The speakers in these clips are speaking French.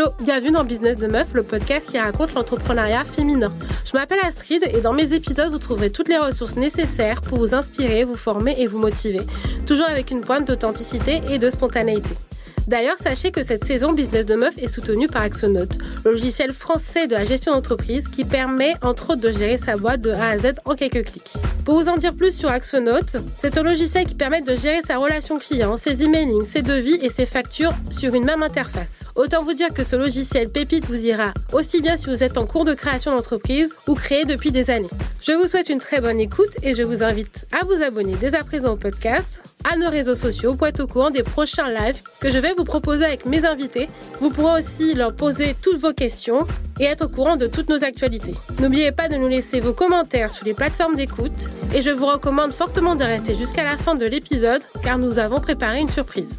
Hello, bienvenue dans Business de Meuf, le podcast qui raconte l'entrepreneuriat féminin. Je m'appelle Astrid et dans mes épisodes, vous trouverez toutes les ressources nécessaires pour vous inspirer, vous former et vous motiver, toujours avec une pointe d'authenticité et de spontanéité. D'ailleurs, sachez que cette saison Business de Meuf est soutenue par Axonote, le logiciel français de la gestion d'entreprise qui permet entre autres de gérer sa boîte de A à Z en quelques clics. Pour vous en dire plus sur Axonote, c'est un logiciel qui permet de gérer sa relation client, ses emailings, ses devis et ses factures sur une même interface. Autant vous dire que ce logiciel pépite vous ira aussi bien si vous êtes en cours de création d'entreprise ou créé depuis des années. Je vous souhaite une très bonne écoute et je vous invite à vous abonner dès à présent au podcast, à nos réseaux sociaux pour être au courant des prochains lives que je vais vous proposer avec mes invités. Vous pourrez aussi leur poser toutes vos questions et être au courant de toutes nos actualités. N'oubliez pas de nous laisser vos commentaires sur les plateformes d'écoute et je vous recommande fortement de rester jusqu'à la fin de l'épisode car nous avons préparé une surprise.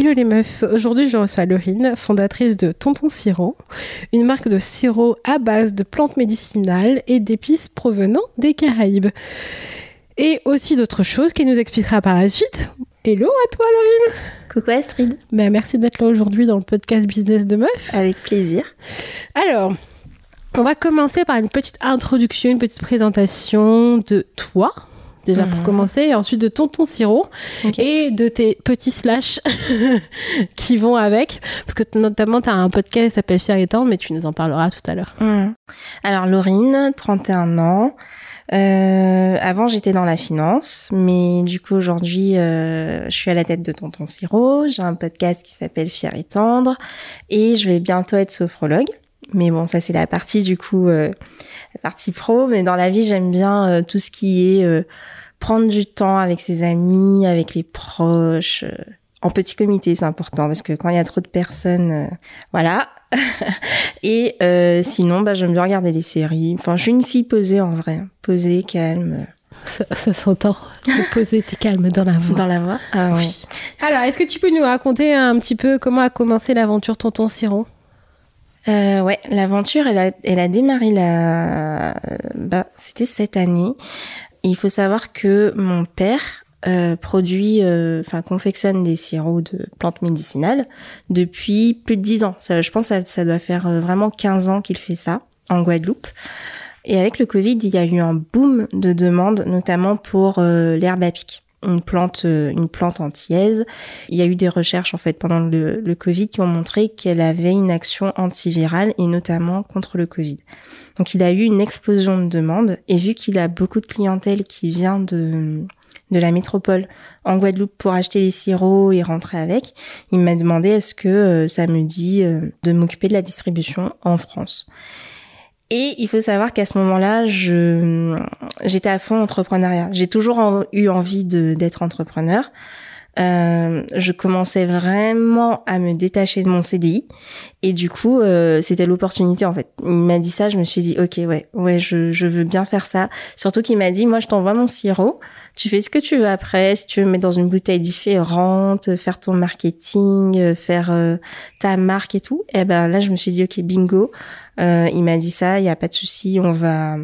Hello les meufs, aujourd'hui je reçois Laurine, fondatrice de Tonton Sirop, une marque de sirop à base de plantes médicinales et d'épices provenant des Caraïbes. Et aussi d'autres choses qu'elle nous expliquera par la suite. Hello à toi Laurine Coucou Astrid ben, Merci d'être là aujourd'hui dans le podcast Business de Meuf. Avec plaisir. Alors, on va commencer par une petite introduction, une petite présentation de toi, déjà pour Mhm. commencer, et ensuite de Tonton Sirop Ok. et de tes petits slash qui vont avec. Parce que notamment, tu as un podcast qui s'appelle Cher et Tendre, mais tu nous en parleras tout à l'heure. Mhm. Alors Laurine, 31 ans. Euh, avant j'étais dans la finance, mais du coup aujourd'hui euh, je suis à la tête de Tonton Sirop. J'ai un podcast qui s'appelle Fier et Tendre et je vais bientôt être sophrologue. Mais bon, ça c'est la partie du coup, euh, la partie pro. Mais dans la vie j'aime bien euh, tout ce qui est euh, prendre du temps avec ses amis, avec les proches. euh, en petit comité, c'est important parce que quand il y a trop de personnes, euh, voilà. Et euh, sinon, bah, j'aime bien regarder les séries. Enfin, je suis une fille posée en vrai, posée, calme, Ça, ça s'entend. Poser tes calme dans la voix. dans la voix? Ah oui. Alors, est-ce que tu peux nous raconter un petit peu comment a commencé l'aventure Tonton Sirop Euh, ouais, l'aventure, elle a, elle a démarré la, bah, c'était cette année. Il faut savoir que mon père euh, produit, euh, enfin confectionne des sirops de plantes médicinales depuis plus de 10 ans. Ça, je pense que ça, ça doit faire euh, vraiment 15 ans qu'il fait ça en Guadeloupe. Et avec le Covid, il y a eu un boom de demandes, notamment pour euh, l'herbe à pic, une plante, euh, une plante antillaise. Il y a eu des recherches en fait pendant le, le Covid qui ont montré qu'elle avait une action antivirale et notamment contre le Covid. Donc il a eu une explosion de demandes et vu qu'il a beaucoup de clientèle qui vient de de la métropole en Guadeloupe pour acheter des sirops et rentrer avec, il m'a demandé est-ce que euh, ça me dit euh, de m'occuper de la distribution en France. Et il faut savoir qu'à ce moment-là, j'étais à fond entrepreneuriat. J'ai toujours eu envie d'être entrepreneur. Euh, je commençais vraiment à me détacher de mon CDI et du coup euh, c'était l'opportunité en fait. Il m'a dit ça, je me suis dit ok ouais ouais je, je veux bien faire ça. Surtout qu'il m'a dit moi je t'envoie mon sirop, tu fais ce que tu veux après, si tu veux mettre dans une bouteille différente, faire ton marketing, euh, faire euh, ta marque et tout. Et ben là je me suis dit ok bingo. Euh, il m'a dit ça, il y a pas de souci, on va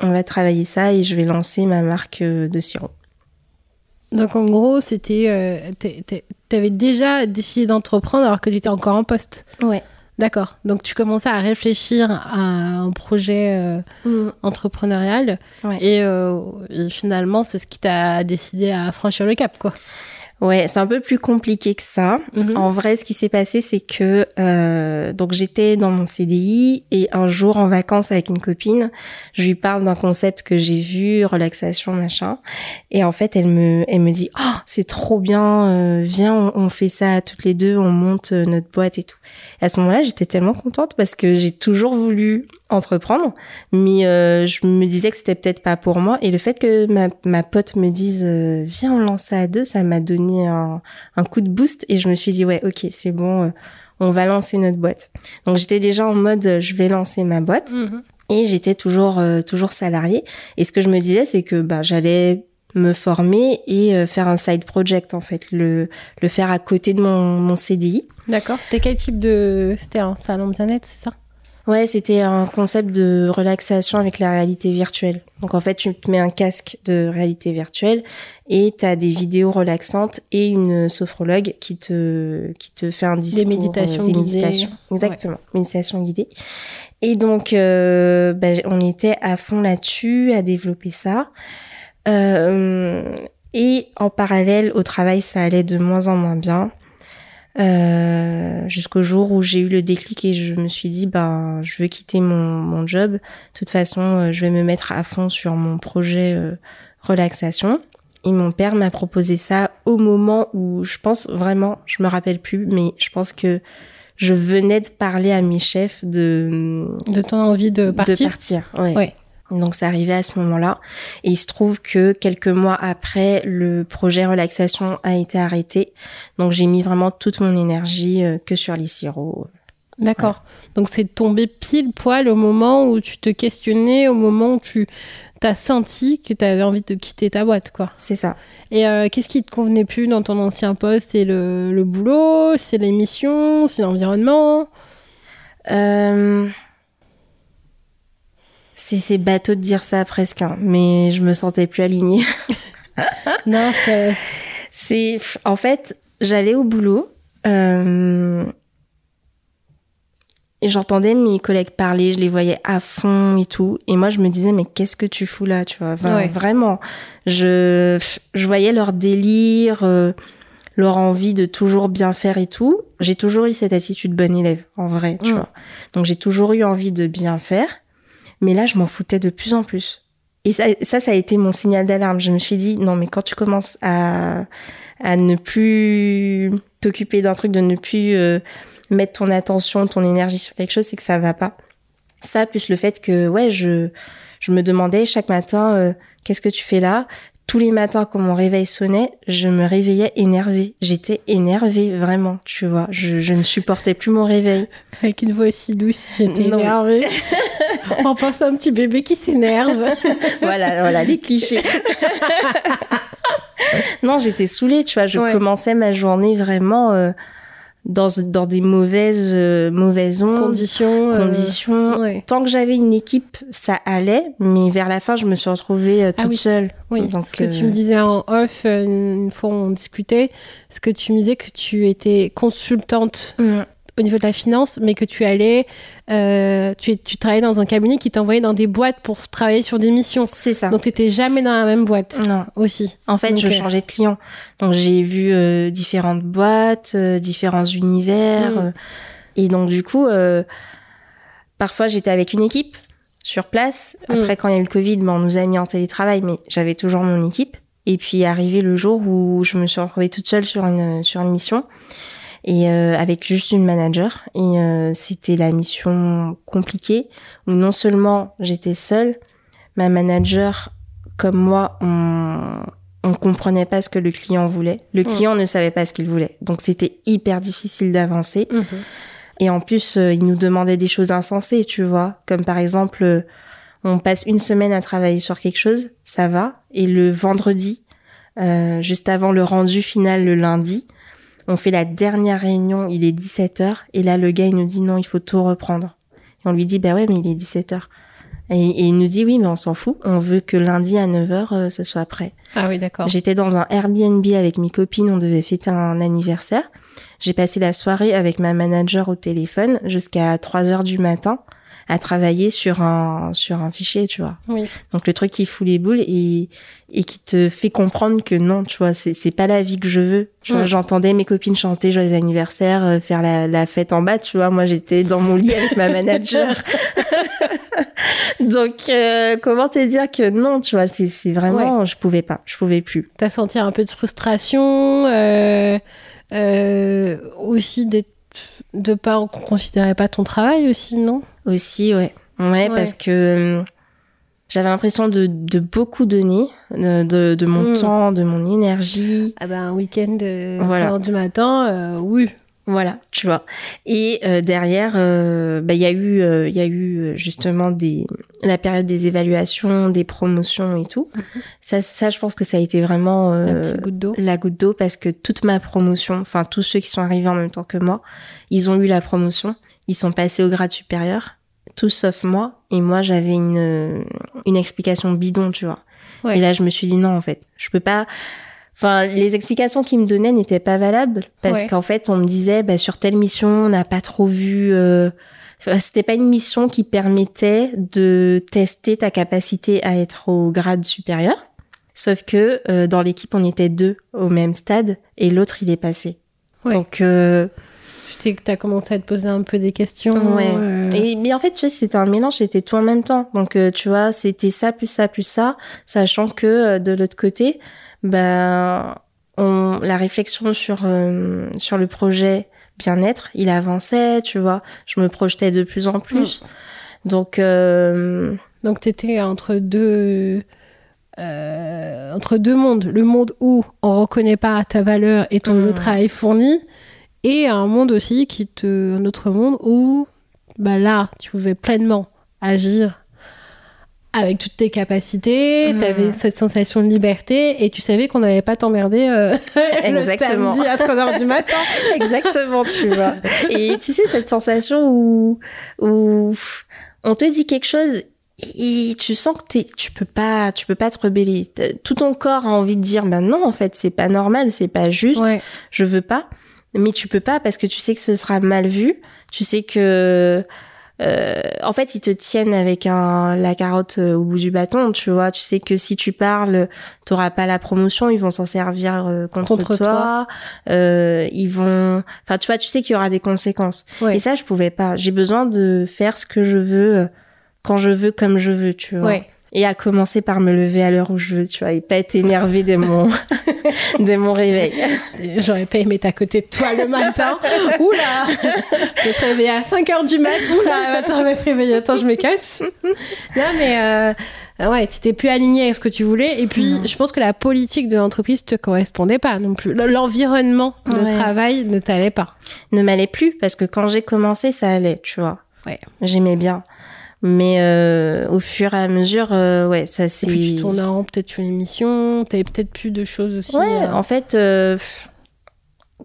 on va travailler ça et je vais lancer ma marque de sirop. Donc, en gros, c'était. euh, T'avais déjà décidé d'entreprendre alors que tu étais encore en poste. Ouais. D'accord. Donc, tu commençais à réfléchir à un projet euh, entrepreneurial. Ouais. Et, euh, et finalement, c'est ce qui t'a décidé à franchir le cap, quoi. Ouais, c'est un peu plus compliqué que ça. Mhm. En vrai, ce qui s'est passé, c'est que euh, donc j'étais dans mon CDI et un jour en vacances avec une copine, je lui parle d'un concept que j'ai vu, relaxation machin, et en fait elle me elle me dit oh c'est trop bien, euh, viens on, on fait ça toutes les deux, on monte euh, notre boîte et tout. À ce moment-là, j'étais tellement contente parce que j'ai toujours voulu entreprendre, mais euh, je me disais que c'était peut-être pas pour moi. Et le fait que ma, ma pote me dise euh, viens on lance ça à deux, ça m'a donné un, un coup de boost et je me suis dit ouais ok c'est bon, euh, on va lancer notre boîte. Donc j'étais déjà en mode euh, je vais lancer ma boîte Mhm. et j'étais toujours euh, toujours salariée. Et ce que je me disais c'est que bah j'allais me former et euh, faire un side project en fait, le le faire à côté de mon, mon CDI. D'accord. C'était quel type de. C'était un salon bien-être, c'est ça? Ouais, c'était un concept de relaxation avec la réalité virtuelle. Donc en fait, tu te mets un casque de réalité virtuelle et tu as des vidéos relaxantes et une sophrologue qui te qui te fait un discours des méditations euh, des guidées. méditations. Exactement, méditation guidée. Et donc euh, bah, on était à fond là-dessus à développer ça. Euh, et en parallèle au travail, ça allait de moins en moins bien. Euh, jusqu'au jour où j'ai eu le déclic et je me suis dit ben je veux quitter mon, mon job. De toute façon, euh, je vais me mettre à fond sur mon projet euh, relaxation. Et mon père m'a proposé ça au moment où je pense vraiment, je me rappelle plus, mais je pense que je venais de parler à mes chefs de De ton envie de partir? de partir. Ouais. Ouais. Donc ça arrivait à ce moment-là. Et il se trouve que quelques mois après, le projet relaxation a été arrêté. Donc j'ai mis vraiment toute mon énergie euh, que sur les sirops. D'accord. Donc c'est tombé pile poil au moment où tu te questionnais, au moment où tu t'as senti que tu avais envie de quitter ta boîte, quoi. C'est ça. Et euh, qu'est-ce qui te convenait plus dans ton ancien poste? C'est le, le boulot, c'est l'émission, c'est l'environnement? Euh... C'est c'est bateau de dire ça presque, hein, mais je me sentais plus alignée. Non, c'est... C'est en fait, j'allais au boulot euh, et j'entendais mes collègues parler, je les voyais à fond et tout, et moi je me disais mais qu'est-ce que tu fous là, tu vois, Enfin, Ouais. vraiment. Je je voyais leur délire, euh, leur envie de toujours bien faire et tout. J'ai toujours eu cette attitude bonne élève en vrai, tu Mm. vois. Donc j'ai toujours eu envie de bien faire, mais là je m'en foutais de plus en plus. Et ça, ça, a été mon signal d'alarme. Je me suis dit, non, mais quand tu commences à, à ne plus t'occuper d'un truc, de ne plus euh, mettre ton attention, ton énergie sur quelque chose, c'est que ça va pas. Ça, plus le fait que, ouais, je, je me demandais chaque matin, euh, qu'est-ce que tu fais là? Tous les matins, quand mon réveil sonnait, je me réveillais énervée. J'étais énervée, vraiment, tu vois. Je, je ne supportais plus mon réveil. Avec une voix aussi douce, j'étais Non. énervée. On pense à un petit bébé qui s'énerve. voilà, voilà, les clichés. non, j'étais saoulée, tu vois. Je Ouais. commençais ma journée vraiment euh, dans, dans des mauvaises, euh, mauvaises ondes, Conditions. euh, conditions. ouais. Tant que j'avais une équipe, ça allait, mais vers la fin, je me suis retrouvée euh, Ah toute oui. seule. Oui, Donc, ce que tu me disais en off, une fois on discutait, ce que tu me disais que tu étais consultante au niveau de la finance, mais que tu allais, euh, tu, tu travaillais dans un cabinet qui t'envoyait dans des boîtes pour travailler sur des missions. C'est ça. Donc tu n'étais jamais dans la même boîte non. aussi. En fait, je Ok. changeais de client. Donc, j'ai vu euh, différentes boîtes, euh, différents univers. Mm. euh, et donc, du coup, euh, parfois, j'étais avec une équipe sur place. Mm. Après, quand il y a eu le Covid, ben, on nous a mis en télétravail, mais j'avais toujours mon équipe. Et puis, arrivé le jour où je me suis retrouvée toute seule sur une, sur une mission. Et euh, avec juste une manager. Et euh, c'était la mission compliquée, où non seulement j'étais seule, ma manager, comme moi, on, on comprenait pas ce que le client voulait. Le client ne savait pas ce qu'il voulait. Donc c'était hyper difficile d'avancer. Et en plus, euh, il nous demandait des choses insensées, tu vois. Comme par exemple, euh, on passe une semaine à travailler sur quelque chose, ça va. Et le vendredi, euh, juste avant le rendu final le lundi, on fait la dernière réunion, il est 17h. Et là, le gars, il nous dit non, il faut tout reprendre. Et on lui dit, bah ouais, mais il est 17h. Et, et il nous dit, oui, mais on s'en fout. On veut que lundi à 9h, euh, ce soit prêt. Ah oui, d'accord. J'étais dans un Airbnb avec mes copines, on devait fêter un anniversaire. J'ai passé la soirée avec ma manager au téléphone jusqu'à 3 heures du matin à travailler sur un sur un fichier, tu vois. Oui. Donc le truc qui fout les boules et et qui te fait comprendre que non, tu vois, c'est c'est pas la vie que je veux. Tu vois, j'entendais mes copines chanter joyeux anniversaire, euh, faire la, la fête en bas, tu vois. Moi, j'étais dans mon lit avec ma manager. Donc euh, comment te dire que non, tu vois, c'est c'est vraiment je pouvais pas, je pouvais plus. T'as senti un peu de frustration, euh, euh, aussi d'être de pas qu'on considérait pas ton travail aussi, non? Aussi, ouais. Ouais, Ouais. parce que hum, j'avais l'impression de, de beaucoup donner, de, de, de mon Mm. temps, de mon énergie. Ah ben un week-end euh, Voilà. 3 heures du matin, euh, oui. Voilà, tu vois. Et euh, derrière, euh, bah, il y a eu, euh, il y a eu euh, justement des, la période des évaluations, des promotions et tout. Ça, ça, je pense que ça a été vraiment euh, goutte la goutte d'eau parce que toute ma promotion, enfin tous ceux qui sont arrivés en même temps que moi, ils ont eu la promotion, ils sont passés au grade supérieur tout sauf moi. Et moi, j'avais une, une explication bidon, tu vois. Ouais. Et là, je me suis dit non, en fait, je peux pas. Enfin, les explications qu'ils me donnaient n'étaient pas valables parce Ouais. qu'en fait, on me disait bah, sur telle mission, on n'a pas trop vu. Euh... enfin, C'était pas une mission qui permettait de tester ta capacité à être au grade supérieur. Sauf que euh, dans l'équipe, on était deux au même stade et l'autre, il est passé. Ouais. Donc, euh, Tu as commencé à te poser un peu des questions. Ouais. euh, Et, mais en fait, tu sais, c'était un mélange, c'était tout en même temps. Donc, tu vois, c'était ça, plus ça, plus ça, sachant que de l'autre côté, ben, on, la réflexion sur, euh, sur le projet bien-être, il avançait, tu vois. Je me projetais de plus en plus. Donc, euh, Donc, tu étais entre deux. euh, entre deux mondes. Le monde où on reconnaît pas ta valeur et ton Mm. le travail fourni, et un monde aussi qui te. un autre monde où, bah là, tu pouvais pleinement agir avec toutes tes capacités, Mm. tu avais cette sensation de liberté et tu savais qu'on n'allait pas t'emmerder euh, le Exactement. samedi à 3h du matin. Exactement, tu vois. Et tu sais, cette sensation où, où on te dit quelque chose et tu sens que t'es, tu peux pas, tu peux pas te rebeller. Tout ton corps a envie de dire, ben non, en fait, c'est pas normal, c'est pas juste, Ouais. je veux pas. Mais tu peux pas parce que tu sais que ce sera mal vu. Tu sais que, euh, en fait, ils te tiennent avec un, la carotte euh, au bout du bâton, tu vois. Tu sais que si tu parles, t'auras pas la promotion, ils vont s'en servir euh, contre, Contre toi. Euh, ils vont, enfin, tu vois, tu sais qu'il y aura des conséquences. Ouais. Et ça, je pouvais pas. J'ai besoin de faire ce que je veux, euh, quand je veux, comme je veux, tu vois. Ouais. Et à commencer par me lever à l'heure où je veux, tu vois, et pas être énervée dès mon, dès mon réveil. J'aurais pas aimé être à côté de toi le matin. Oula Je se réveiller à 5h du mat. Oula Attends, on va se réveiller. Attends, je me casse. Non, mais euh, ouais, tu t'es plus aligné avec ce que tu voulais. Et puis, Non. je pense que la politique de l'entreprise te correspondait pas non plus. L'environnement de Ouais. travail ne t'allait pas. ne m'allait plus parce que quand j'ai commencé, ça allait, tu vois. Ouais. J'aimais bien. Mais euh, au fur et à mesure, euh, ouais, ça c'est. Puis, tu tournais en peut-être sur l'émission. T'avais peut-être plus de choses aussi. Ouais, euh, en fait, euh,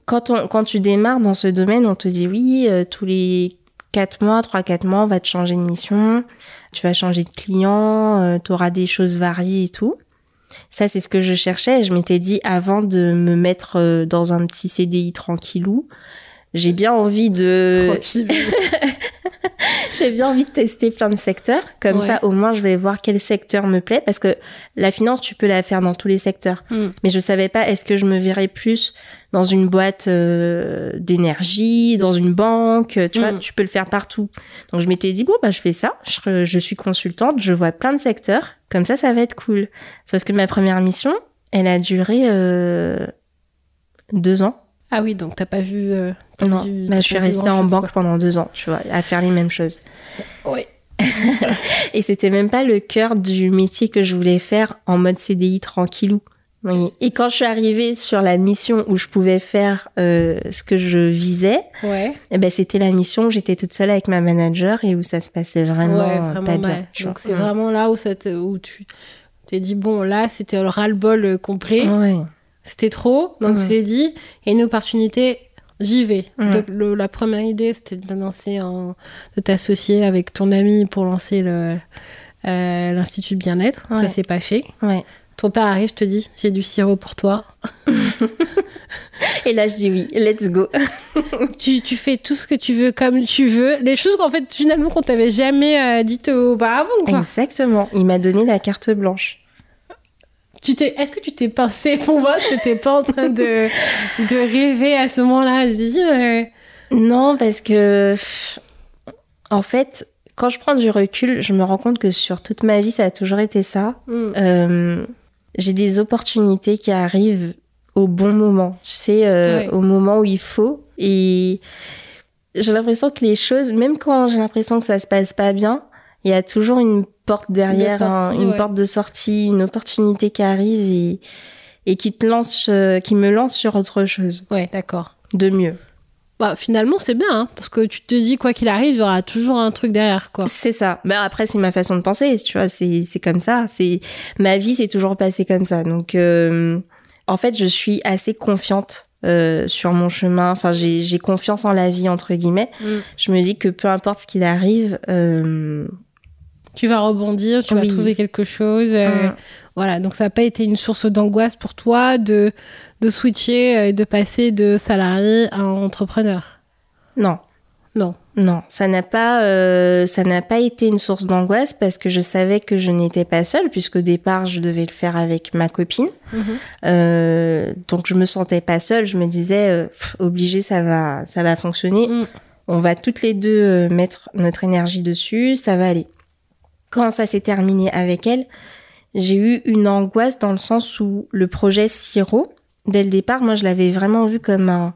quand, on, quand tu démarres dans ce domaine, on te dit oui, euh, tous les 4 mois, 3-4 mois, on va te changer de mission, tu vas changer de client, tu auras des choses variées et tout. Ça, c'est ce que je cherchais. Je m'étais dit avant de me mettre euh, dans un petit CDI tranquillou, j'ai bien envie de Tranquille. j'ai bien envie de tester plein de secteurs. Comme Ouais. ça, au moins, je vais voir quel secteur me plaît. Parce que la finance, tu peux la faire dans tous les secteurs. Mm. Mais je savais pas, est-ce que je me verrais plus dans une boîte euh, d'énergie, dans une banque Tu vois, Mm. tu peux le faire partout. Donc, je m'étais dit, bon, bah, je fais ça. Je, je suis consultante, je vois plein de secteurs. Comme ça, ça va être cool. Sauf que ma première mission, elle a duré euh, deux ans. Ah oui, donc t'as pas vu. euh, t'as Non, bah, je suis restée en banque pendant deux ans, tu vois, à faire les mêmes choses. Ouais. Et c'était même pas le cœur du métier que je voulais faire en mode CDI tranquillou. Oui. Et quand je suis arrivée sur la mission où je pouvais faire euh, ce que je visais, Ouais. eh ben c'était la mission où j'étais toute seule avec ma manager et où ça se passait vraiment, ouais, euh, vraiment pas mal. bien. Donc vois. c'est vraiment là où, ça où tu t'es dit, bon, là, c'était le ras-le-bol complet. Ouais. C'était trop. Donc t'es dit, il y a une opportunité, j'y vais. Donc le- la première idée, c'était de lancer de t'associer avec ton ami pour lancer le, euh, l'Institut de bien-être. Ça, Ouais. c'est pas fait. Ouais. Ton père arrive, je te dis, j'ai du sirop pour toi. Et là, je dis oui, let's go. tu, tu fais tout ce que tu veux comme tu veux. Les choses qu'en fait, finalement, qu'on t'avait jamais euh, dites auparavant, quoi. Exactement. Il m'a donné la carte blanche. Tu t'es, est-ce que tu t'es pincé pour voir que t'étais pas en train de, de rêver à ce moment-là? Je euh, Non, parce que en fait, quand je prends du recul, je me rends compte que sur toute ma vie, ça a toujours été ça. hmm, Euh, j'ai des opportunités qui arrivent au bon moment, tu sais, euh, au moment où il faut. Et j'ai l'impression que les choses, même quand j'ai l'impression que ça se passe pas bien, il y a toujours une porte derrière, De sortie, un- une ouais. porte de sortie, une opportunité qui arrive et, et qui te lance, euh, qui me lance sur autre chose ouais, d'accord. de mieux. Bah, finalement, c'est bien, hein, parce que tu te dis, quoi qu'il arrive, il y aura toujours un truc derrière, quoi. C'est ça. Mais après, c'est ma façon de penser, tu vois, c'est c'est comme ça. C'est ma vie, c'est toujours passé comme ça. Donc, euh, en fait, je suis assez confiante euh, sur mon chemin. Enfin, j'ai j'ai confiance en la vie entre guillemets. Mm. Je me dis que peu importe ce qu'il arrive, euh, Tu vas rebondir, tu vas trouver quelque chose. euh, Mm. Voilà, donc ça n'a pas été une source d'angoisse pour toi de, de switcher euh, et de passer de salarié à entrepreneur? non, Non. non, ça n'a pas, euh, ça n'a pas été une source d'angoisse parce que je savais que je n'étais pas seule puisque au départ je devais le faire avec ma copine. Euh, donc je me sentais pas seule. Je me disais, euh, pff, obligé, ça va, ça va fonctionner. Mm. On va toutes les deux mettre notre énergie dessus, ça va aller. Quand ça s'est terminé avec elle, j'ai eu une angoisse dans le sens où le projet Siro, dès le départ, moi je l'avais vraiment vu comme un,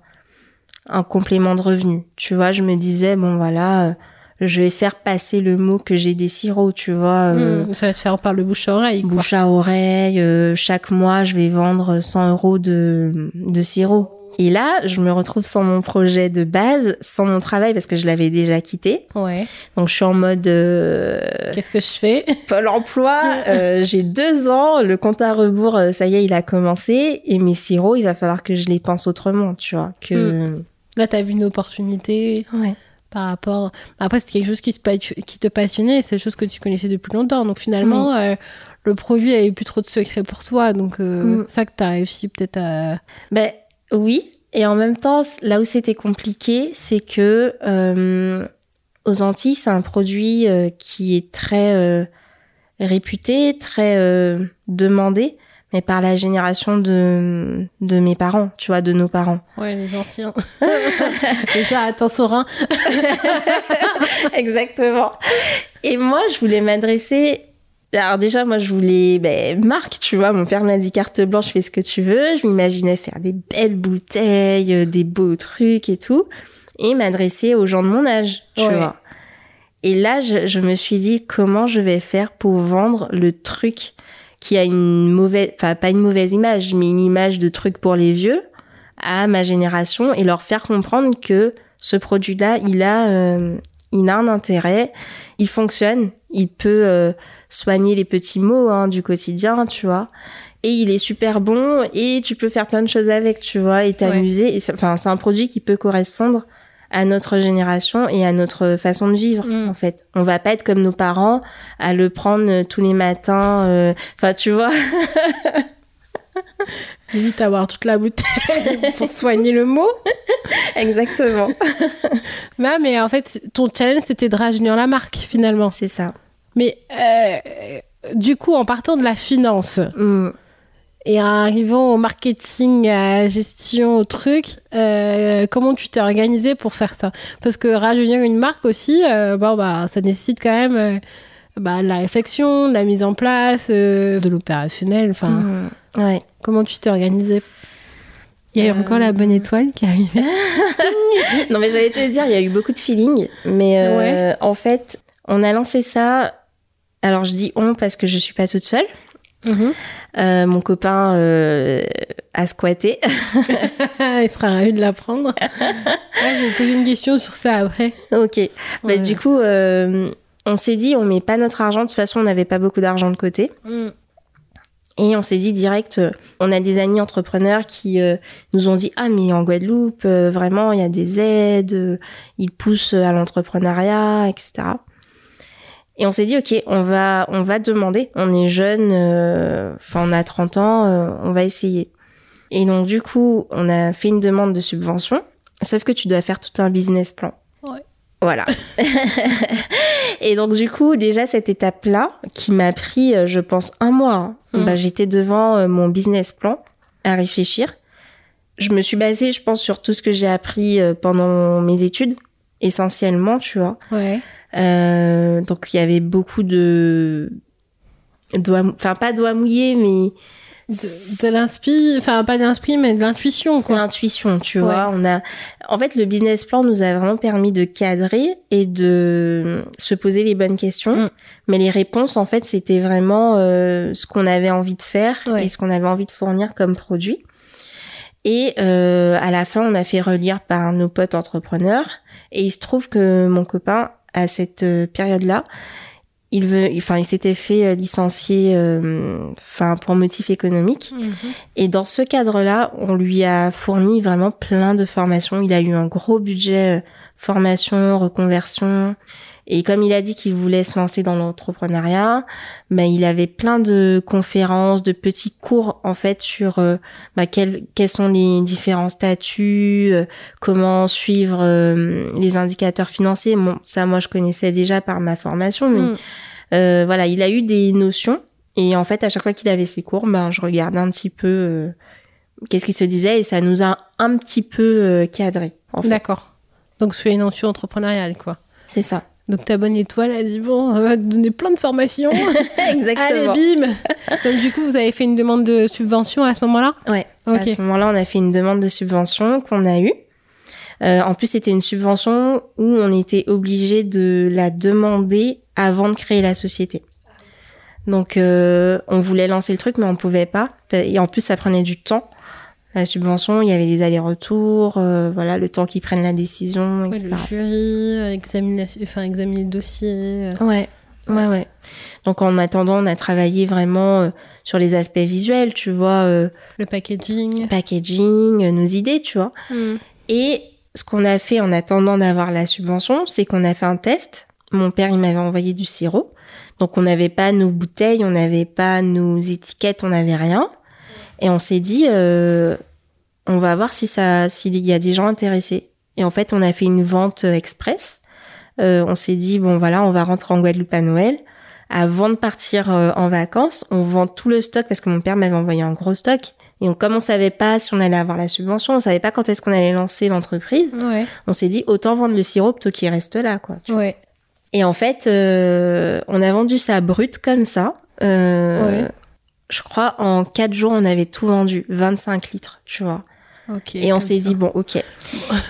un complément de revenu. Tu vois, je me disais, bon voilà, euh, je vais faire passer le mot que j'ai des sirops, tu vois. euh, Mm. Ça va se faire par le bouche à oreille. quoi. bouche à oreille. euh, chaque mois, je vais vendre 100 euros de, de sirop. Et là, je me retrouve sans mon projet de base, sans mon travail parce que je l'avais déjà quitté. Ouais. Donc, je suis en mode euh, Qu'est-ce que je fais? Pôle emploi. euh, J'ai deux ans, le compte à rebours, euh, ça y est, il a commencé. Et mes sirops, il va falloir que je les pense autrement, tu vois. Que... Là, tu as vu une opportunité Ouais. Par rapport. Après, c'était quelque chose qui, se qui te passionnait c'est des choses que tu connaissais depuis longtemps. Donc finalement, euh, le produit avait plus trop de secrets pour toi. Donc euh, Mm. c'est ça que tu as réussi peut-être à. Ben oui, et en même temps, là où c'était compliqué, c'est que euh, aux Antilles, c'est un produit euh, qui est très euh, réputé, très euh, demandé, mais par la génération de, de mes parents, tu vois, de nos parents. Ouais, les anciens. Déjà, attends, Sorin. Exactement. Et moi, je voulais m'adresser. Alors déjà, moi, je voulais ben, marque, tu vois. Mon père m'a dit carte blanche, fais ce que tu veux. Je m'imaginais faire des belles bouteilles, euh, des beaux trucs et tout, et m'adresser aux gens de mon âge, tu Ouais. vois. Et là, je, je me suis dit comment je vais faire pour vendre le truc qui a une mauvaise, enfin pas une mauvaise image, mais une image de truc pour les vieux à ma génération et leur faire comprendre que ce produit-là, il a, euh, il a un intérêt, il fonctionne, il peut euh, soigner les petits maux hein, du quotidien, tu vois. Et il est super bon et tu peux faire plein de choses avec, tu vois, et t'amuser. Et c'est- Enfin, c'est un produit qui peut correspondre à notre génération et à notre façon de vivre, Mm. en fait. On va pas être comme nos parents à le prendre euh, tous les matins. euh, Enfin, tu vois. Évite d'avoir toute la bouteille pour soigner le mot. Exactement. Mais, mais en fait, ton challenge, c'était de rajeunir la marque, finalement. C'est ça. Mais euh, du coup, en partant de la finance Mm. Et en arrivant au marketing, à la gestion, au truc, euh, comment tu t'es organisé pour faire ça? Parce que rajeunir une marque aussi, euh, bon, bah, ça nécessite quand même euh, bah, de la réflexion, de la mise en place, euh, de l'opérationnel. Enfin, Mm. Ouais. comment tu t'es organisé? Il y a eu Euh, encore la bonne étoile qui est arrivée. non, mais j'allais te dire, il y a eu beaucoup de feeling. Mais euh, Ouais. en fait, on a lancé ça. Alors, je dis on parce que je suis pas toute seule. Mhm. Euh, mon copain euh, a squatté. Il sera ravi de l'apprendre. Ouais, je vais poser une question sur ça après. ok. Bah, du coup, euh, on s'est dit, on met pas notre argent. De toute façon, on n'avait pas beaucoup d'argent de côté. Mm. Et on s'est dit direct, on a des amis entrepreneurs qui nous ont dit, ah mais en Guadeloupe, vraiment, il y a des aides, ils poussent à l'entrepreneuriat, etc. Et on s'est dit, ok, on va, on va demander. On est jeune, euh, enfin on a 30 ans, euh, on va essayer. Et donc du coup, on a fait une demande de subvention, sauf que tu dois faire tout un business plan. Ouais. Voilà. et donc du coup, déjà cette étape-là, qui m'a pris, euh, je pense, un mois, hein, Mm. bah, j'étais devant mon business plan à réfléchir. Je me suis basée, je pense, sur tout ce que j'ai appris pendant mes études, essentiellement, tu vois. Ouais. Euh, donc il y avait beaucoup de doigts, enfin pas doigts mouillés, mais De, de l'inspi, enfin pas d'inspi, mais de l'intuition, quoi. l'intuition, tu Ouais. vois. On a, en fait, le business plan nous a vraiment permis de cadrer et de se poser les bonnes questions. Mm. Mais les réponses, en fait, c'était vraiment euh, ce qu'on avait envie de faire Ouais. et ce qu'on avait envie de fournir comme produit. Et euh, à la fin, on a fait relire par nos potes entrepreneurs. Et il se trouve que mon copain, à cette euh, période-là, il veut, enfin, il s'était fait euh, licencier, euh, enfin, pour motif économique. Mhm. Et dans ce cadre-là, on lui a fourni vraiment plein de formations. Il a eu un gros budget euh, formation, reconversion. Et comme il a dit qu'il voulait se lancer dans l'entrepreneuriat, ben il avait plein de conférences, de petits cours en fait sur euh, bah, quels, quels sont les différents statuts, euh, comment suivre euh, les indicateurs financiers. Bon, ça moi je connaissais déjà par ma formation, mais Mm. euh, voilà, il a eu des notions. Et en fait, à chaque fois qu'il avait ses cours, ben je regardais un petit peu qu'est-ce qu'il se disait et ça nous a un petit peu cadré. En fait. D'accord. Donc, c'est une notion entrepreneuriale, quoi. C'est ça. Donc, ta bonne étoile a dit bon, on va te donner plein de formations. Allez, bim Donc, du coup, vous avez fait une demande de subvention à ce moment-là? Ouais. Ok. À ce moment-là, on a fait une demande de subvention qu'on a eue. Euh, en plus, c'était une subvention où on était obligé de la demander avant de créer la société. Donc, euh, on voulait lancer le truc, mais on pouvait pas. Et en plus, ça prenait du temps. La subvention, il y avait des allers-retours, euh, voilà, le temps qu'ils prennent la décision, Ouais, etc. le jury, euh, examination, enfin, examiner le dossier. euh. Ouais, ouais, ouais. Donc, en attendant, on a travaillé vraiment euh, sur les aspects visuels, tu vois, euh, Le packaging. packaging, euh, nos idées, tu vois. Mm. Et ce qu'on a fait en attendant d'avoir la subvention, c'est qu'on a fait un test. Mon père, il m'avait envoyé du sirop. Donc, on n'avait pas nos bouteilles, on n'avait pas nos étiquettes, on n'avait rien. Et on s'est dit, euh, on va voir si ça, s'il y a des gens intéressés. Et en fait, on a fait une vente express. Euh, on s'est dit, bon, voilà, on va rentrer en Guadeloupe à Noël. Avant de partir euh, en vacances, on vend tout le stock parce que mon père m'avait envoyé un gros stock. Et donc, comme on savait pas si on allait avoir la subvention, on savait pas quand est-ce qu'on allait lancer l'entreprise, Ouais, on s'est dit autant vendre le sirop plutôt qu'il reste là, quoi. ouais. Et en fait, euh, on a vendu ça brut comme ça. Euh, Ouais. Je crois en quatre jours, on avait tout vendu, 25 litres, tu vois. Ok. Et on s'est dit bon, ok,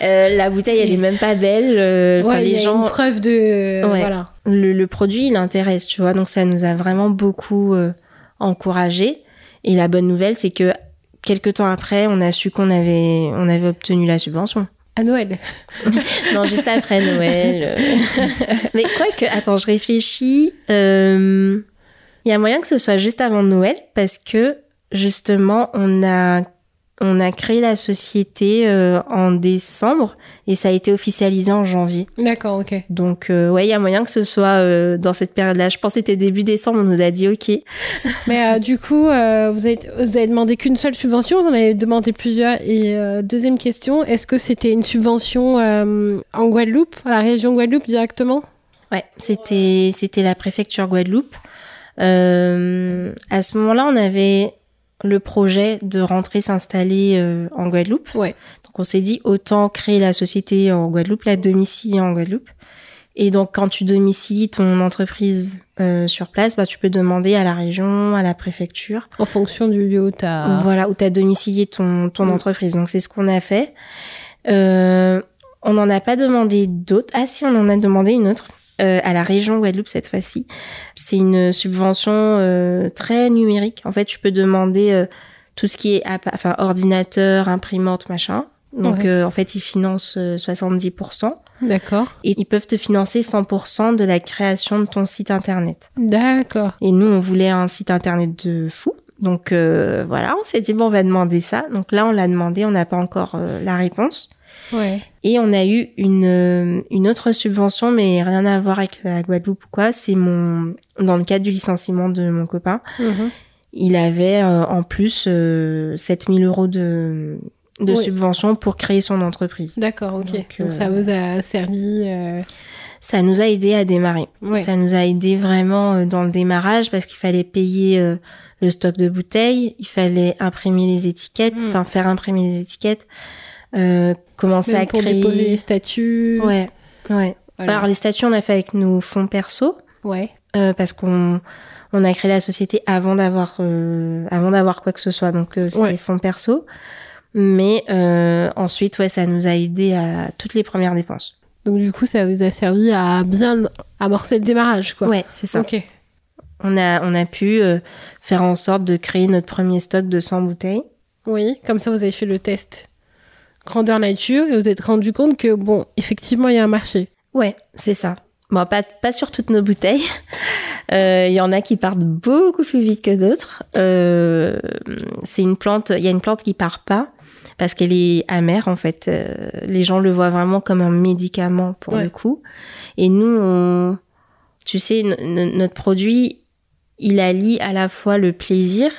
Euh, la bouteille elle est même pas belle. euh, Ouais, il y les a gens, une preuve de. Ouais. Voilà. le, le produit il intéresse, tu vois. Donc ça nous a vraiment beaucoup euh, encouragé. Et la bonne nouvelle, c'est que quelques temps après, on a su qu'on avait, on avait obtenu la subvention. À Noël. Non, juste après Noël. euh. Mais quoi que, attends, je réfléchis. euh, Il y a moyen que ce soit juste avant Noël parce que justement, on a on a créé la société euh, en décembre et ça a été officialisé en janvier. D'accord, ok. Donc euh, ouais, il y a moyen que ce soit euh, dans cette période-là. Je pense que c'était début décembre. On nous a dit ok. Mais euh, du coup, vous, avez, vous avez demandé qu'une seule subvention, vous en avez demandé plusieurs. Et deuxième question, est-ce que c'était une subvention en Guadeloupe, à la région Guadeloupe directement? Ouais, c'était c'était la préfecture Guadeloupe. Euh, à ce moment-là, on avait le projet de rentrer s'installer euh, en Guadeloupe. Ouais. Donc on s'est dit autant créer la société en Guadeloupe, la domicilier en Guadeloupe. Et donc quand tu domicilies ton entreprise euh, sur place, bah tu peux demander à la région, à la préfecture, En fonction du lieu où tu as. voilà où tu as domicilié ton ton Mm. entreprise. Donc c'est ce qu'on a fait. Euh, on n'en a pas demandé d'autres. Ah si, on en a demandé une autre euh, à la région Guadeloupe cette fois-ci. C'est une subvention euh, très numérique. En fait, tu peux demander euh, tout ce qui est enfin ordinateur, imprimante, machin. Donc Ouais. en fait, ils financent euh, 70% D'accord. et ils peuvent te financer 100% de la création de ton site internet. D'accord. Et nous, on voulait un site internet de fou. Donc voilà, on s'est dit bon, on va demander ça. Donc là, on l'a demandé, on n'a pas encore la réponse. Ouais. Et on a eu une, euh, une autre subvention, mais rien à voir avec la Guadeloupe ou quoi. C'est mon dans le cadre du licenciement de mon copain. Mhm. Il avait euh, en plus euh, 7000 euros de, de Oui. subvention pour créer son entreprise. D'accord, ok. Donc, Donc, euh, ça vous a servi. euh, Ça nous a aidé à démarrer. Ouais. Ça nous a aidé vraiment dans le démarrage parce qu'il fallait payer euh, le stock de bouteilles, il fallait imprimer les étiquettes, Mm. enfin faire imprimer les étiquettes, euh, commencer même à pour créer. déposer les statuts. Ouais, ouais. Voilà. Alors les statuts, on a fait avec nos fonds perso Ouais. euh, parce qu'on on a créé la société avant d'avoir euh, avant d'avoir quoi que ce soit, donc c'était Ouais. fonds perso. Mais ensuite, ouais, ça nous a aidé à toutes les premières dépenses. Donc du coup, ça vous a servi à bien amorcer le démarrage, quoi. Ouais, c'est ça. Ok. On a, on a pu euh, faire en sorte de créer notre premier stock de 100 bouteilles. Oui, comme ça, vous avez fait le test grandeur nature et vous êtes rendu compte que, bon, effectivement, il y a un marché. Ouais, c'est ça. Bon, pas, pas sur toutes nos bouteilles. Euh, Il y en a qui partent beaucoup plus vite que d'autres. Euh, c'est une plante. Il y a une plante qui part pas parce qu'elle est amère en fait. Euh, les gens le voient vraiment comme un médicament pour Ouais. le coup. Et nous, on, tu sais, notre produit, il allie à la fois le plaisir,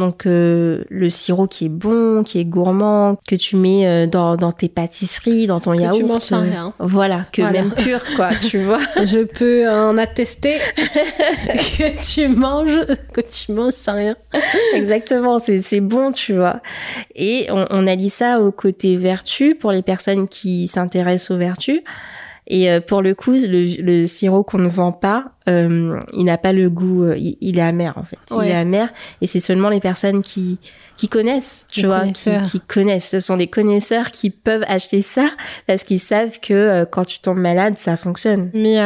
donc euh, le sirop qui est bon, qui est gourmand, que tu mets euh, dans, dans tes pâtisseries, dans ton Que yaourt. tu manges sans euh, rien. Voilà, que Voilà. même pur, quoi, tu vois. Je peux en attester que tu manges, que tu manges sans rien. Exactement, c'est c'est bon, tu vois. Et on, on allie ça au côté vertu pour les personnes qui s'intéressent aux vertus. Et euh, pour le coup, le, le sirop qu'on ne vend pas, euh, il n'a pas le goût, euh, il, il est amer en fait. Ouais. Il est amer et c'est seulement les personnes qui qui connaissent, tu Les vois, qui, connaissent. Ce sont des connaisseurs qui peuvent acheter ça parce qu'ils savent que quand tu tombes malade, ça fonctionne. Mais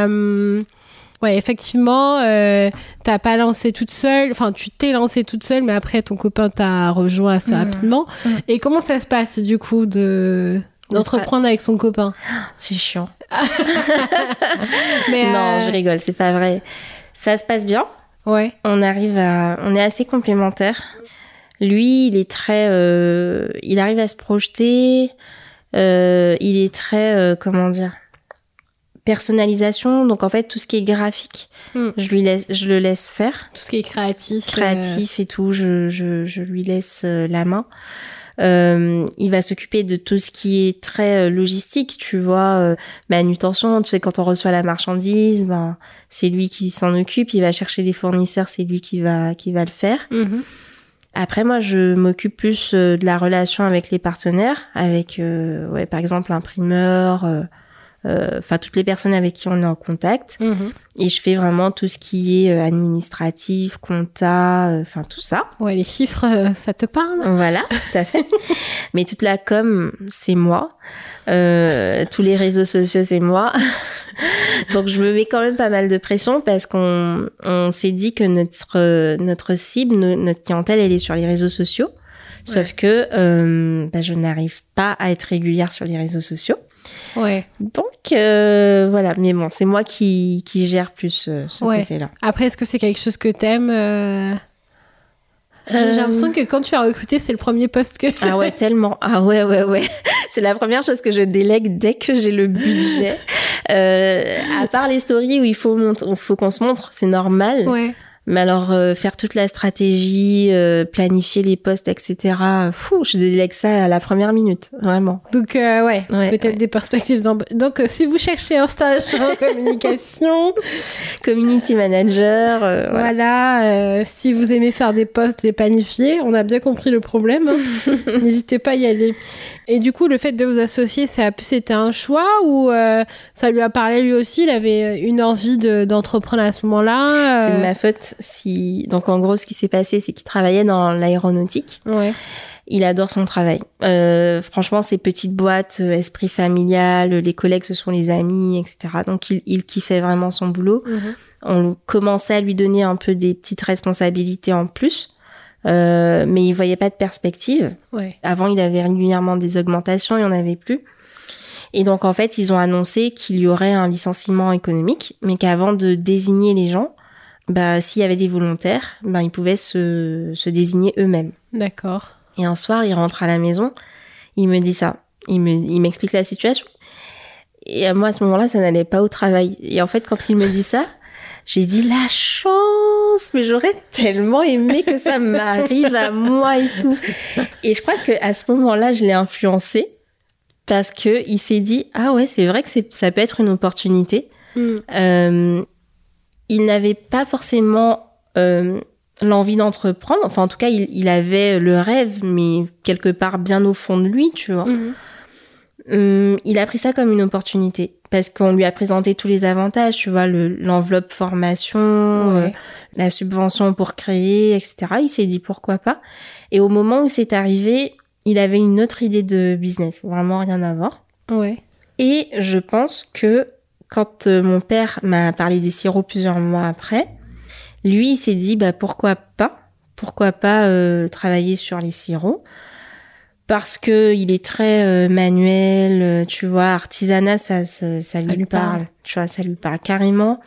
ouais, effectivement, euh, t'as pas lancé toute seule. Enfin, tu t'es lancée toute seule, mais après ton copain t'a rejoint assez Mhm. rapidement. Mhm. Et comment ça se passe du coup de d'entreprendre avec son copain? C'est chiant. Mais Non, euh, je rigole, c'est pas vrai. Ça se passe bien. ouais, on arrive à, on est assez complémentaires. Lui, il est très, euh, il arrive à se projeter. euh, il est très, comment dire, personnalisation. Donc en fait, tout ce qui est graphique, Mm. je lui laisse, je le laisse faire, tout ce qui est créatif. créatif et tout. Je, je, je lui laisse la main. Euh, il va s'occuper de tout ce qui est très euh, logistique, tu vois, euh, manutention. Tu sais, quand on reçoit la marchandise, ben c'est lui qui s'en occupe. Il va chercher des fournisseurs, c'est lui qui va qui va le faire. mhm. Après, moi, je m'occupe plus euh, de la relation avec les partenaires, avec, euh, ouais, par exemple, l'imprimeur, enfin toutes les personnes avec qui on est en contact. Mhm. Et je fais vraiment tout ce qui est euh, administratif, compta, euh, enfin tout ça. Ouais, les chiffres, euh, ça te parle? Voilà, tout à fait. Mais toute la com, c'est moi. Euh, tous les réseaux sociaux, c'est moi. Donc je me mets quand même pas mal de pression parce qu'on on s'est dit que notre euh, notre cible, no- notre clientèle, elle est sur les réseaux sociaux. Sauf que euh, bah, je n'arrive pas à être régulière sur les réseaux sociaux. Ouais. Donc euh, voilà, mais bon, c'est moi qui, qui gère plus euh, ce Ouais. côté-là. Après, est-ce que c'est quelque chose que t'aimes euh, J'ai l'impression que quand tu as recruté, c'est le premier poste que. Ah ouais, tellement. Ah ouais, ouais, ouais. C'est la première chose que je délègue dès que j'ai le budget. À part les stories où il faut, mont- où faut qu'on se montre, c'est normal. Ouais. Mais alors, euh, faire toute la stratégie, euh, planifier les postes, etc. Fou, je délègue ça à la première minute, vraiment. Donc, euh, ouais, Ouais, peut-être ouais. des perspectives. Donc, euh, si vous cherchez un stage en communication, Community manager, euh, voilà. voilà, euh, si vous aimez faire des posts, les planifier, on a bien compris le problème. hein. N'hésitez pas à y aller. Et du coup, le fait de vous associer, ça c'était un choix ou euh, ça lui a parlé lui aussi? Il avait une envie de- d'entreprendre à ce moment-là C'est de ma faute si. Donc en gros, ce qui s'est passé, c'est qu'il travaillait dans l'aéronautique. Ouais. Il adore son travail. Euh, franchement, ces petites boîtes, euh, esprit familial, les collègues, ce sont les amis, etc. Donc, il, il kiffait vraiment son boulot. Mhm. On commençait à lui donner un peu des petites responsabilités en plus, euh, mais il voyait pas de perspective. Ouais. Avant, il avait régulièrement des augmentations, il n'y en avait plus. Et donc, en fait, ils ont annoncé qu'il y aurait un licenciement économique, mais qu'avant de désigner les gens, bah, s'il y avait des volontaires, bah, ils pouvaient se, se désigner eux-mêmes. D'accord. Et un soir, il rentre à la maison, il me dit ça. Il me, il m'explique la situation. Et à moi, à ce moment-là, ça n'allait pas au travail. Et en fait, quand il me dit ça, j'ai dit la chance, mais j'aurais tellement aimé que ça m'arrive à moi et tout. Et je crois que à ce moment-là, je l'ai influencé parce que il s'est dit ah ouais, c'est vrai que ça peut être une opportunité. Mm. Euh, il n'avait pas forcément euh, l'envie d'entreprendre. Enfin, en tout cas, il, il avait le rêve, mais quelque part bien au fond de lui, tu vois. Mhm. Hum, il a pris ça comme une opportunité parce qu'on lui a présenté tous les avantages, tu vois, le- l'enveloppe formation, euh, la subvention pour créer, etc. Il s'est dit pourquoi pas. Et au moment où c'est arrivé, il avait une autre idée de business, vraiment rien à voir. Ouais. Et je pense que quand euh, mon père m'a parlé des sirops plusieurs mois après, lui, il s'est dit, bah, pourquoi pas Pourquoi pas euh, travailler sur les sirops? Parce que il est très euh, manuel, euh, tu vois, artisanat, ça, ça, ça Ça lui, lui parle. parle. Tu vois, ça lui parle carrément.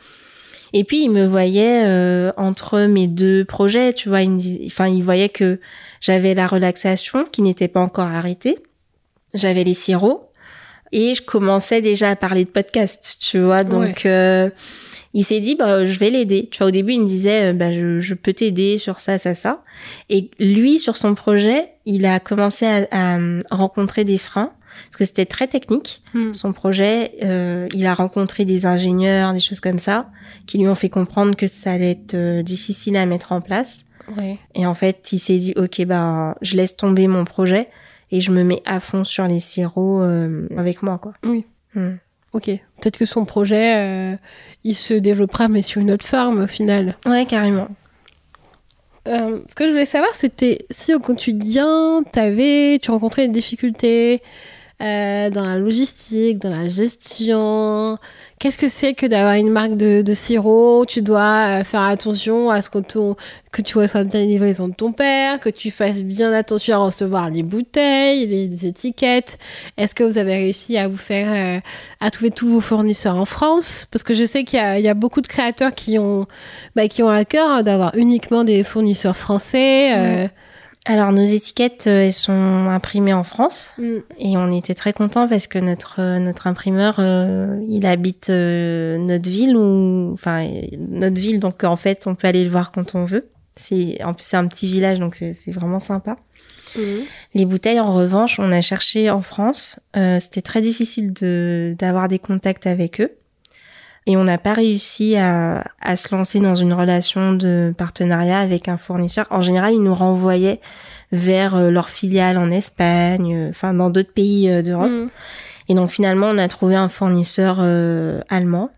Et puis il me voyait euh, entre mes deux projets, tu vois, il me dis- enfin il voyait que j'avais la relaxation qui n'était pas encore arrêtée, j'avais les sirops et je commençais déjà à parler de podcast, tu vois. Donc euh, il s'est dit bah je vais l'aider. Tu vois, au début il me disait euh, bah je, je peux t'aider sur ça ça ça. Et lui sur son projet, il a commencé à, à rencontrer des freins parce que c'était très technique Hmm. son projet. euh, il a rencontré des ingénieurs, des choses comme ça, qui lui ont fait comprendre que ça allait être euh, difficile à mettre en place. Ouais. Et en fait, il s'est dit, ok, bah, je laisse tomber mon projet et je me mets à fond sur les sirops euh, avec moi, quoi. Oui. Hmm. Ok. Peut-être que son projet, euh, il se développera, mais sur une autre forme au final. Ouais, carrément. Euh, ce que je voulais savoir, c'était si au quotidien, avais, tu rencontrais des difficultés dans la logistique, dans la gestion. Qu'est-ce que c'est que d'avoir une marque de, sirop? Tu dois euh, faire attention à ce que, tu reçoives bien les livraisons de ton père, que tu fasses bien attention à recevoir les bouteilles, les, étiquettes. Est-ce que vous avez réussi à vous faire, euh, à trouver tous vos fournisseurs en France? Parce que je sais qu'il y a, il y a beaucoup de créateurs qui ont, bah, qui ont à cœur hein, d'avoir uniquement des fournisseurs français. euh, Alors, nos étiquettes, euh, elles sont imprimées en France. mm. Et on était très contents parce que notre euh, notre imprimeur, euh, il habite euh, notre ville ou enfin notre ville, donc en fait on peut aller le voir quand on veut. C'est en plus c'est un petit village donc c'est vraiment sympa. Les bouteilles en revanche, on a cherché en France. Euh, C'était très difficile de d'avoir des contacts avec eux et on n'a pas réussi à à se lancer dans une relation de partenariat avec un fournisseur. En général, ils nous renvoyaient vers euh, leur filiale en Espagne, euh, enfin dans d'autres pays euh, d'Europe. Mm. Et donc finalement, on a trouvé un fournisseur euh, allemand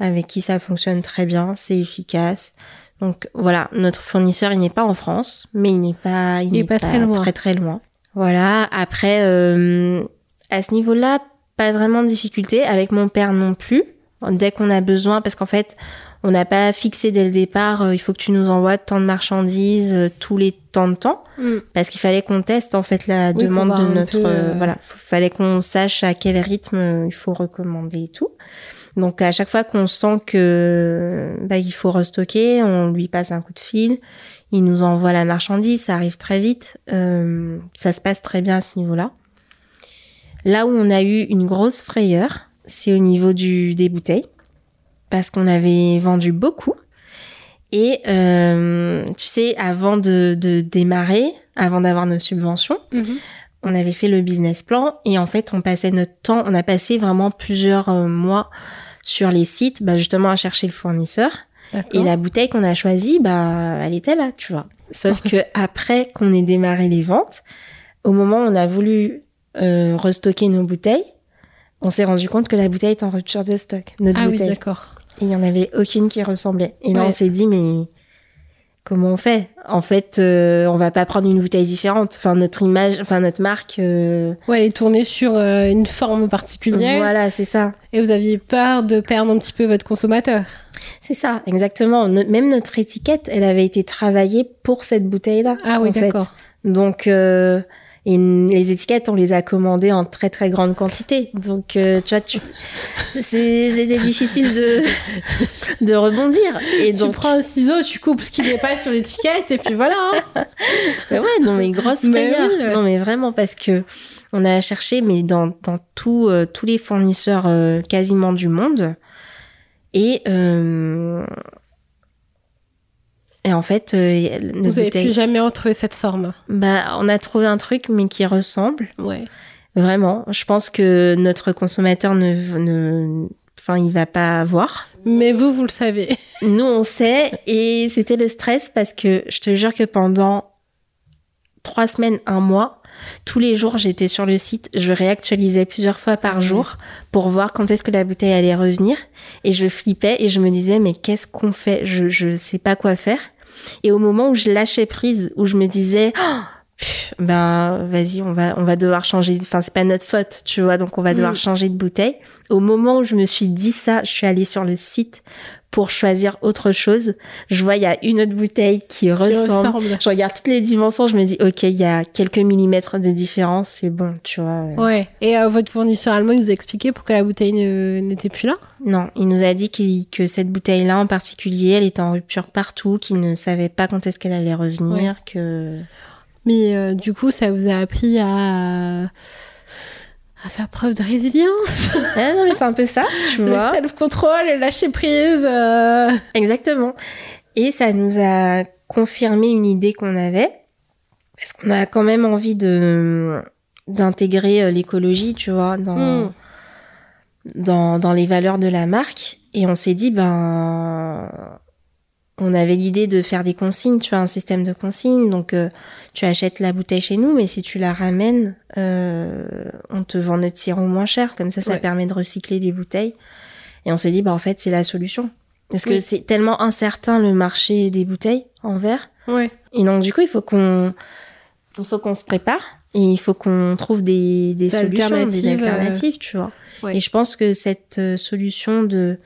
avec qui ça fonctionne très bien, c'est efficace. Donc voilà, notre fournisseur, il n'est pas en France, mais il n'est pas, Il est pas très loin. très très loin. Voilà. Après, euh, à ce niveau-là, pas vraiment de difficulté. Avec mon père non plus. Dès qu'on a besoin, parce qu'en fait, on n'a pas fixé dès le départ, euh, il faut que tu nous envoies tant de marchandises euh, tous les temps de temps. Mm. parce qu'il fallait qu'on teste en fait la Oui, demande de notre peu, euh, euh, voilà fallait qu'on sache à quel rythme il faut recommander et tout. Donc à chaque fois qu'on sent que bah, il faut restocker on lui passe un coup de fil il nous envoie la marchandise ça arrive très vite ça se passe très bien à ce niveau là là où on a eu une grosse frayeur c'est au niveau du des bouteilles parce qu'on avait vendu beaucoup et euh, tu sais, avant de, de démarrer, avant d'avoir nos subventions, Mhm. on avait fait le business plan et en fait, on passait notre temps, on a passé vraiment plusieurs euh, mois sur les sites, bah, justement à chercher le fournisseur. Et la bouteille qu'on a choisie, bah, elle était là, tu vois. Sauf que après qu'on ait démarré les ventes, au moment où on a voulu euh, restocker nos bouteilles, on s'est rendu compte que la bouteille est en rupture de stock, notre Ah oui, bouteille. d'accord. Et il n'y en avait aucune qui ressemblait. Et là, Ouais. on s'est dit, mais comment on fait? En fait, euh, on va pas prendre une bouteille différente. Enfin, notre image, enfin, notre marque, euh, Ouais, elle est tournée sur euh, une forme particulière. voilà, c'est ça. Et vous aviez peur de perdre un petit peu votre consommateur. C'est ça, exactement. No- même notre étiquette, elle avait été travaillée pour cette bouteille-là. Ah oui, d'accord. Donc, euh, et les étiquettes, on les a commandées en très très grande quantité. Donc, euh, tu vois, tu... c'était difficile de, de rebondir. Et Tu donc, prends un ciseau, tu coupes ce qui n'est pas sur l'étiquette, et puis voilà. hein. Mais ouais, non mais grosse Mais oui, ouais. Non mais vraiment parce que on a cherché mais dans dans tout, euh, tous les fournisseurs euh, quasiment du monde et euh, et en fait euh, Vous avez bouteilles- plus jamais retrouvé cette forme. bah on a trouvé un truc mais qui ressemble Ouais. vraiment. Je pense que notre consommateur ne ne enfin il va pas voir. Mais vous, vous le savez. Nous, on sait, et c'était le stress parce que je te jure que pendant trois semaines, un mois, tous les jours, j'étais sur le site, je réactualisais plusieurs fois par jour pour voir quand est-ce que la bouteille allait revenir, et je flippais et je me disais, mais qu'est-ce qu'on fait? Je je sais pas quoi faire. Et au moment où je lâchais prise, où je me disais, Oh, ben vas-y, on va on va devoir changer. Enfin, c'est pas notre faute, tu vois, donc on va devoir Mm. changer de bouteille. Au moment où je me suis dit ça, je suis allée sur le site pour choisir autre chose. Je vois, il y a une autre bouteille qui, ressemble. ressemble. Je regarde toutes les dimensions, je me dis, ok, il y a quelques millimètres de différence, c'est bon, tu vois. Ouais. Et euh, votre fournisseur allemand, il vous a expliqué pourquoi la bouteille n'était plus là? Non, il nous a dit que cette bouteille-là en particulier, elle était en rupture partout, qu'il ne savait pas quand est-ce qu'elle allait revenir, que... Mais euh, du coup, ça vous a appris à, à faire preuve de résilience, Ah non, mais c'est un peu ça, tu le vois. self-control, le lâcher prise. euh. Exactement. Et ça nous a confirmé une idée qu'on avait, parce qu'on a quand même envie de d'intégrer euh, l'écologie, tu vois, dans, Mm. dans, dans les valeurs de la marque. Et on s'est dit, ben, on avait l'idée de faire des consignes, tu vois, un système de consignes. Donc, euh, tu achètes la bouteille chez nous, mais si tu la ramènes, euh, on te vend notre sirop moins cher. Comme ça, ça Ouais. permet de recycler des bouteilles. Et on s'est dit, bah, en fait, c'est la solution. Parce que c'est tellement incertain le marché des bouteilles en verre. Ouais. Et donc, du coup, il faut qu'on, il faut qu'on se prépare et il faut qu'on trouve des, des Des solutions, des alternatives, euh, alternatives, tu vois. Ouais. Et je pense que cette solution de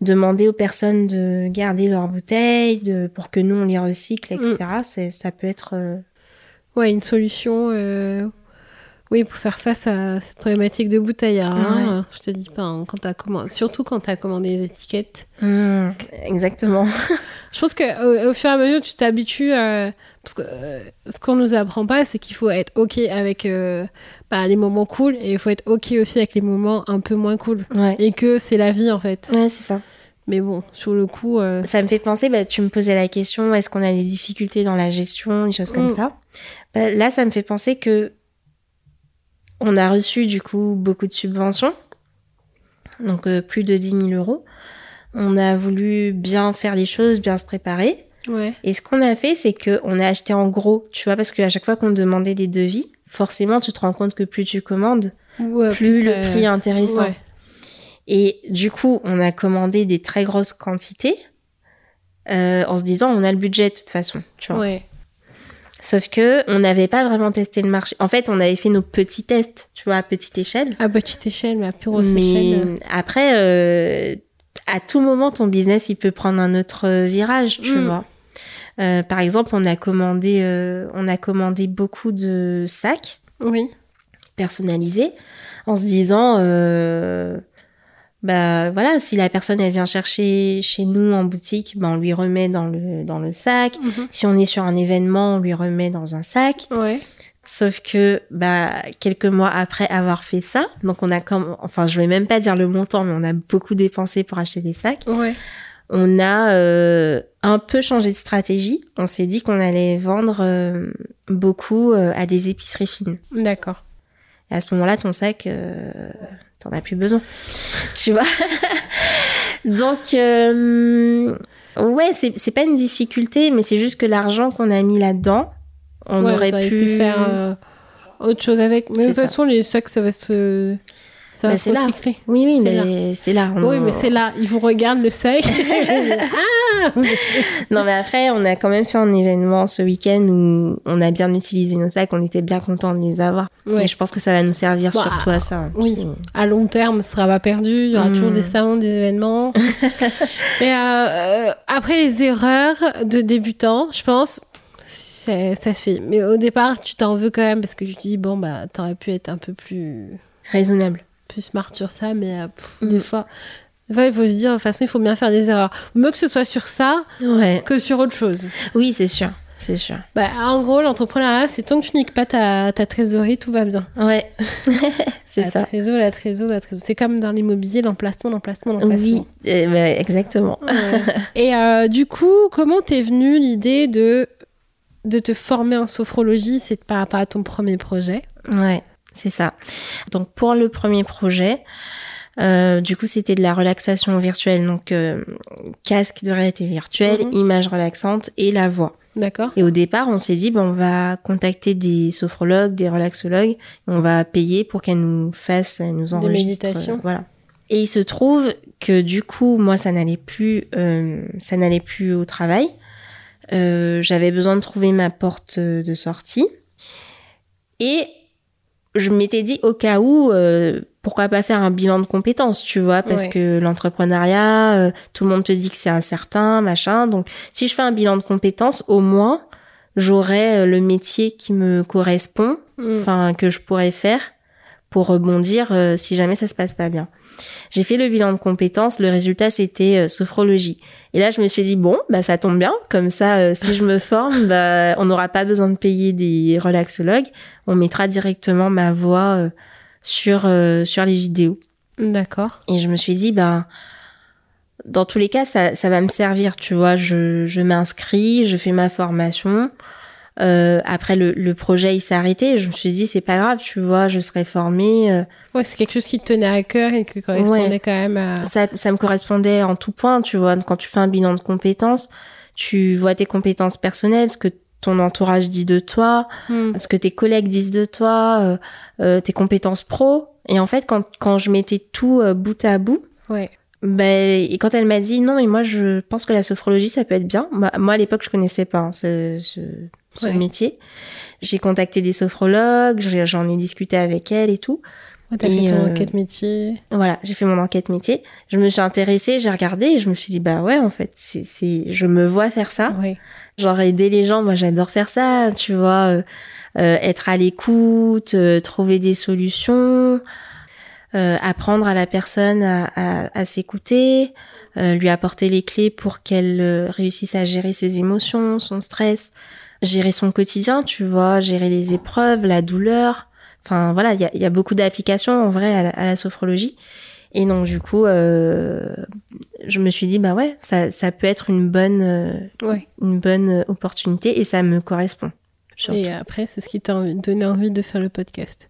demander aux personnes de garder leurs bouteilles, de, pour que nous on les recycle, etc., Mm. ça peut être. euh, Ouais, une solution. Oui, pour faire face à cette problématique de bouteille. Hein, Je te dis pas, hein, quand t'as commandé... surtout quand tu as commandé les étiquettes. mm, exactement. Je pense qu'au au fur et à mesure, tu t'habitues. euh, parce que euh, ce qu'on nous apprend pas, c'est qu'il faut être OK avec euh, bah, les moments cool et il faut être OK aussi avec les moments un peu moins cool. Ouais. Et que c'est la vie en fait. Ouais, c'est ça. Mais bon, sur le coup. euh, Ça me fait penser, bah, tu me posais la question, est-ce qu'on a des difficultés dans la gestion, des choses comme Mm. ça? Bah, là, ça me fait penser que on a reçu du coup beaucoup de subventions, donc euh, plus de 10 000 euros. On a voulu bien faire les choses, bien se préparer. Ouais. Et ce qu'on a fait, c'est que on a acheté en gros, tu vois, parce qu'à chaque fois qu'on demandait des devis, forcément, tu te rends compte que plus tu commandes, Ouais, plus le euh, prix est intéressant. ouais. Et du coup, on a commandé des très grosses quantités euh, en se disant on a le budget de toute façon, tu vois. Ouais. Sauf que on n'avait pas vraiment testé le marché. En fait, on avait fait nos petits tests, tu vois, à petite échelle. À petite échelle, mais à plus grosse Mais échelle. après, euh, à tout moment, ton business, il peut prendre un autre euh, virage, tu Mm. vois. Euh, par exemple, on a commandé, euh, on a commandé beaucoup de sacs Oui. personnalisés en se disant, bah voilà, si la personne elle vient chercher chez nous en boutique, bah, on lui remet dans le dans le sac. Mhm. Si on est sur un événement, on lui remet dans un sac. Ouais. Sauf que bah quelques mois après avoir fait ça, donc on a comme enfin je vais même pas dire le montant, mais on a beaucoup dépensé pour acheter des sacs. Ouais. On a euh, un peu changé de stratégie. On s'est dit qu'on allait vendre euh, beaucoup euh, à des épiceries fines. D'accord. Et à ce moment-là, ton sac, euh, t'en as plus besoin. tu vois Donc, euh, ouais, c'est pas une difficulté, mais c'est juste que l'argent qu'on a mis là-dedans, on Ouais, aurait auriez pu... faire euh, autre chose avec. Mais de toute façon, les sacs, ça va se. Ça va se c'est là. recycler. Oui, oui, C'est mais c'est là. Oui, mais c'est là. Ils vous regardent le sac. ah Non, mais après, on a quand même fait un événement ce week-end où on a bien utilisé nos sacs, on était bien contents de les avoir. Ouais. Et je pense que ça va nous servir Bah, surtout à ça. oui. Puis- À long terme, ce sera pas perdu. Il y aura Mm. toujours des salons, des événements. mais euh, euh, après les erreurs de débutants, je pense, c'est- ça se fait. Mais au départ, tu t'en veux quand même parce que tu te dis, bon, bah, t'aurais pu être un peu plus, Raisonnable. Plus smart sur ça. Mais euh, pff, Mm. des fois. il faut se dire, de toute façon, il faut bien faire des erreurs. Mieux que ce soit sur ça Ouais. que sur autre chose. Oui, c'est sûr. C'est sûr. Bah, en gros, l'entrepreneuriat, c'est tant que tu niques pas ta, ta trésorerie, tout va bien. Ouais. c'est la ça. Trésor, la trésor, la trésor. C'est comme dans l'immobilier, l'emplacement, l'emplacement, l'emplacement. Oui, eh ben, exactement. Et euh, du coup, comment t'es venue l'idée de, de te former en sophrologie? C'est par rapport à ton premier projet Ouais, c'est ça. Donc pour le premier projet, euh, du coup c'était de la relaxation virtuelle, donc euh, casque de réalité virtuelle, Mhm. images relaxantes et la voix. D'accord Et au départ, on s'est dit, ben, on va contacter des sophrologues, des relaxologues, on va payer pour qu'elles nous fassent, elles nous enregistrent. méditations. euh, Voilà. Et il se trouve que du coup, moi, ça n'allait plus, ça n'allait plus au travail. J'avais besoin de trouver ma porte de sortie. Et je m'étais dit, au cas où, euh, pourquoi pas faire un bilan de compétences, tu vois, parce que l'entrepreneuriat, euh, tout le monde te dit que c'est incertain, machin. Donc, si je fais un bilan de compétences, au moins, j'aurai euh, le métier qui me correspond, mm. enfin, que je pourrais faire pour rebondir euh, si jamais ça se passe pas bien. J'ai fait le bilan de compétences, le résultat c'était sophrologie. Et là je me suis dit bon, bah ça tombe bien, comme ça si je me forme, bah on n'aura pas besoin de payer des relaxologues, on mettra directement ma voix sur, euh, sur les vidéos. D'accord. Et je me suis dit, ben, dans tous les cas, ça, ça va me servir, tu vois. Je, je m'inscris, je fais ma formation. Euh, après, le, le, projet, il s'est arrêté. Je me suis dit, c'est pas grave, tu vois, je serai formée. Euh. Ouais, c'est quelque chose qui te tenait à cœur et qui correspondait quand même à... Ça, ça me correspondait en tout point, tu vois. Quand tu fais un bilan de compétences, tu vois tes compétences personnelles, ce que ton entourage dit de toi, hmm. ce que tes collègues disent de toi, euh, euh, tes compétences pro. Et en fait, quand, quand je mettais tout euh, bout à bout, ouais. ben, et quand elle m'a dit non, mais moi je pense que la sophrologie ça peut être bien. Moi, à l'époque je connaissais pas hein, ce, ce, métier. J'ai contacté des sophrologues, j'en ai discuté avec elle et tout. T'as fait ton enquête métier. Voilà, j'ai fait mon enquête métier. Je me suis intéressée, j'ai regardé et je me suis dit bah ouais en fait c'est c'est je me vois faire ça. Oui. Genre aider les gens, moi j'adore faire ça, tu vois, euh, euh, être à l'écoute, euh, trouver des solutions, apprendre à la personne à, à, à s'écouter, lui apporter les clés pour qu'elle réussisse à gérer ses émotions, son stress, gérer son quotidien, tu vois, gérer les épreuves, la douleur. Enfin voilà, il y a, y a, beaucoup d'applications en vrai à la, à la sophrologie. Et donc du coup, euh, je me suis dit bah ouais, ça, ça peut être une bonne, euh, une bonne opportunité et ça me correspond. Et après, c'est ce qui t'a donné envie de faire le podcast.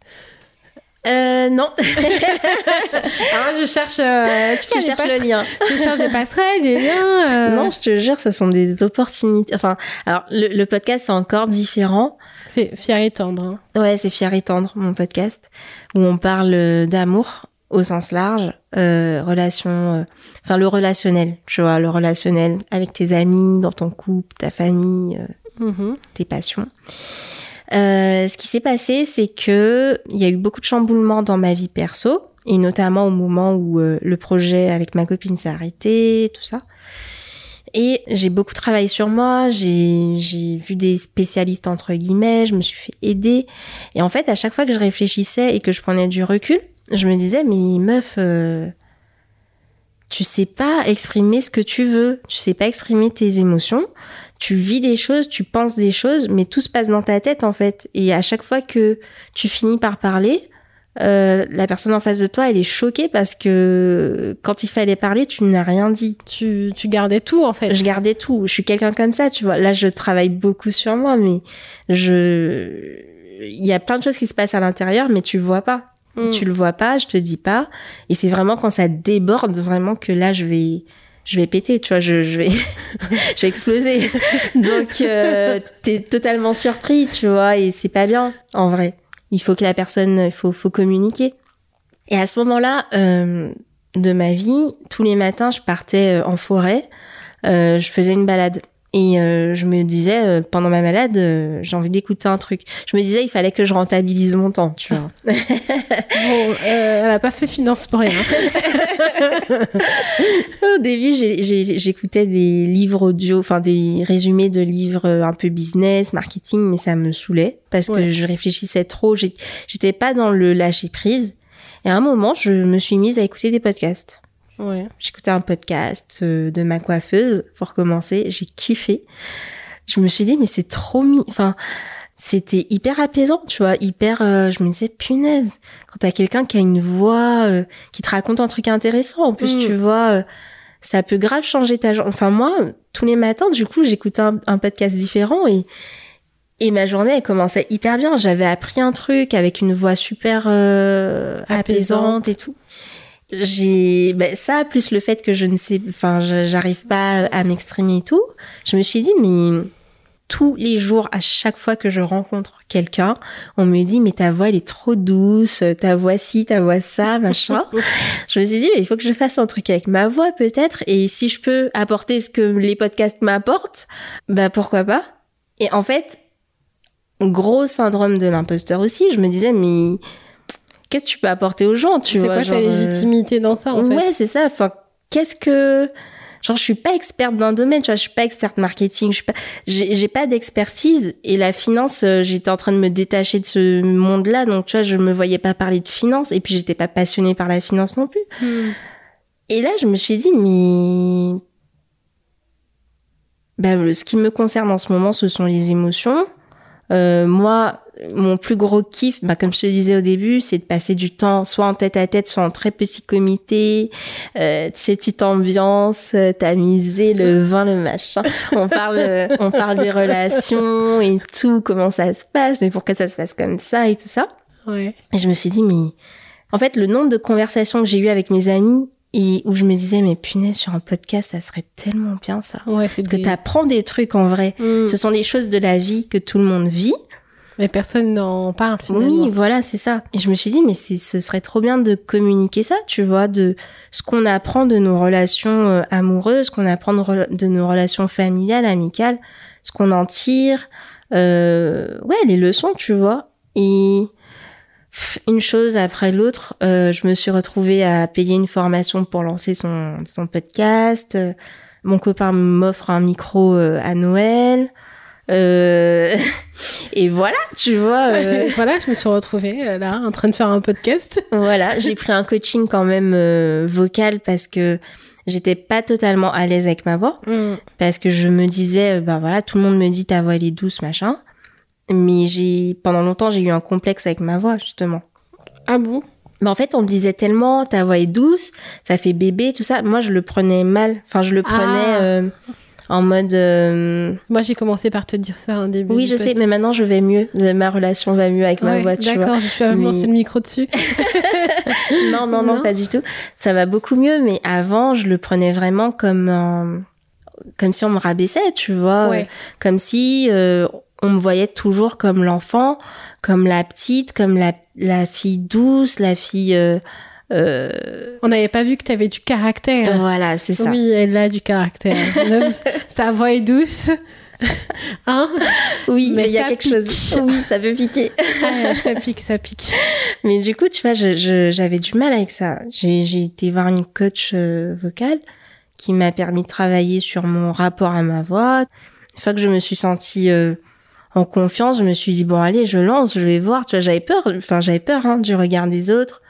Euh, non. Alors je cherche. Euh, tu, cherches le lien. Tu cherches des passerelles, des liens. Euh. Non, je te jure, ce sont des opportunités. Enfin, alors le, le podcast c'est encore différent. C'est Fier et tendre. Hein. Ouais, c'est Fier et tendre, mon podcast, où on parle d'amour au sens large, euh, relation, euh, enfin le relationnel, tu vois, le relationnel avec tes amis, dans ton couple, ta famille, euh, mm-hmm. tes passions. Euh, ce qui s'est passé, c'est que il y a eu beaucoup de chamboulements dans ma vie perso, et notamment au moment où le projet avec ma copine s'est arrêté, tout ça. Et j'ai beaucoup travaillé sur moi, j'ai, j'ai vu des spécialistes entre guillemets, je me suis fait aider. Et en fait, à chaque fois que je réfléchissais et que je prenais du recul, je me disais, mais meuf, euh, tu sais pas exprimer ce que tu veux, tu sais pas exprimer tes émotions, tu vis des choses, tu penses des choses, mais tout se passe dans ta tête en fait. Et à chaque fois que tu finis par parler, euh, la personne en face de toi, elle est choquée parce que quand il fallait parler, tu n'as rien dit. Tu, tu gardais tout en fait. Je gardais tout. Je suis quelqu'un comme ça, tu vois. Là, je travaille beaucoup sur moi, mais je, il y a plein de choses qui se passent à l'intérieur, mais tu vois pas. Mm. Tu le vois pas, je te dis pas. Et c'est vraiment quand ça déborde vraiment que là, je vais, je vais péter, tu vois, je, je vais, je vais exploser. Donc, euh, t'es totalement surpris, tu vois, et c'est pas bien, en vrai. Il faut que la personne, il faut, faut communiquer. Et à ce moment-là euh, de ma vie, tous les matins, je partais euh, en forêt, euh, je faisais une balade. Et euh, je me disais, euh, pendant ma malade, euh, j'ai envie d'écouter un truc. Je me disais, il fallait que je rentabilise mon temps, tu vois. bon, elle a pas fait finance pour rien. Au début, j'écoutais des livres audio, enfin des résumés de livres un peu business, marketing, mais ça me saoulait parce que je réfléchissais trop. J'étais pas dans le lâcher prise. Et à un moment, je me suis mise à écouter des podcasts. Ouais. J'écoutais un podcast euh, de ma coiffeuse pour commencer. J'ai kiffé. Je me suis dit, mais c'est trop mis. Enfin, c'était hyper apaisant, tu vois, hyper. Euh, je me disais, punaise, quand t'as quelqu'un qui a une voix, euh, qui te raconte un truc intéressant, en plus, mm. tu vois, ça peut grave changer ta journée. Enfin, moi, tous les matins, du coup, j'écoutais un, un, podcast différent et. Et ma journée, elle commençait hyper bien. J'avais appris un truc avec une voix super apaisante et tout j'ai ben, ça plus le fait que je ne sais enfin j'arrive pas à m'exprimer et tout je me suis dit mais tous les jours à chaque fois que je rencontre quelqu'un on me dit mais ta voix elle est trop douce ta voix ci ta voix ça machin. Je me suis dit mais il faut que je fasse un truc avec ma voix peut-être et si je peux apporter ce que les podcasts m'apportent bah pourquoi pas. Et en fait gros syndrome de l'imposteur aussi je me disais mais qu'est-ce que tu peux apporter aux gens, tu vois C'est quoi ta genre, euh, légitimité dans ça, en fait Ouais, c'est ça. Enfin, qu'est-ce que genre je suis pas experte dans le domaine, tu vois, je suis pas experte marketing, je suis pas j'ai pas d'expertise et la finance, euh, j'étais en train de me détacher de ce monde-là, donc tu vois, je me voyais pas parler de finance et puis j'étais pas passionnée par la finance non plus. Hmm. Et là, je me suis dit mais ben, ce qui me concerne en ce moment, ce sont les émotions. Euh, moi, mon plus gros kiff, bah, comme je te disais au début, c'est de passer du temps soit en tête à tête, soit en très petit comité, euh, ces petites ambiances, euh, tamisées, le vin, le machin. On parle, euh, on parle des relations et tout, comment ça se passe, mais pourquoi ça se passe comme ça et tout ça. Ouais. Et je me suis dit, mais en fait, le nombre de conversations que j'ai eues avec mes amis et où je me disais, mais punaise, sur un podcast, ça serait tellement bien ça. Ouais, Parce que t'apprends des trucs en vrai. Hmm. Ce sont des choses de la vie que tout le monde vit. Mais personne n'en parle, finalement. Oui, voilà, c'est ça. Et je me suis dit, mais ce serait trop bien de communiquer ça, tu vois, de ce qu'on apprend de nos relations euh, amoureuses, ce qu'on apprend de, nos relations familiales, amicales, ce qu'on en tire. Euh, ouais, les leçons, tu vois. Et une chose après l'autre, euh, je me suis retrouvée à payer une formation pour lancer son, son podcast. Euh, Mon copain m'offre un micro à Noël. Euh, et voilà, tu vois. euh, voilà, je me suis retrouvée euh, là, en train de faire un podcast. voilà, j'ai pris un coaching quand même euh, vocal parce que j'étais pas totalement à l'aise avec ma voix Hmm. parce que je me disais bah voilà, tout le monde me dit ta voix elle est douce machin. Mais j'ai pendant longtemps, j'ai eu un complexe avec ma voix justement. Ah bon? Mais en fait, on me disait tellement ta voix est douce, ça fait bébé tout ça. Moi, je le prenais mal. Enfin, je le prenais Ah. Euh, en mode euh, Moi, j'ai commencé par te dire ça en début. oui, je sais, mais maintenant je vais mieux. Ma relation va mieux avec ma voix, vois. D'accord, je suis Mais- lancer le micro dessus. non, non, non, Non. pas du tout. Ça va beaucoup mieux, mais avant, je le prenais vraiment comme un- comme si on me rabaissait, tu vois, Ouais. Euh, comme si euh, on me voyait toujours comme l'enfant, comme la petite, comme la, la fille douce, la fille. euh, euh, On n'avait pas vu que tu avais du caractère. voilà, c'est ça. Oui, elle a du caractère. Sa voix est douce. Hein? Oui, Mais il y a quelque pique. chose. Oui, ça peut piquer. Ah, Ça pique, ça pique. Mais du coup, tu vois, j'avais du mal avec ça. J'ai j'ai été voir une coach euh, vocale qui m'a permis de travailler sur mon rapport à ma voix. Une fois que je me suis sentie euh, en confiance, je me suis dit bon allez, je lance, je vais voir. Tu vois, j'avais peur. Enfin, j'avais peur hein, du regard des autres,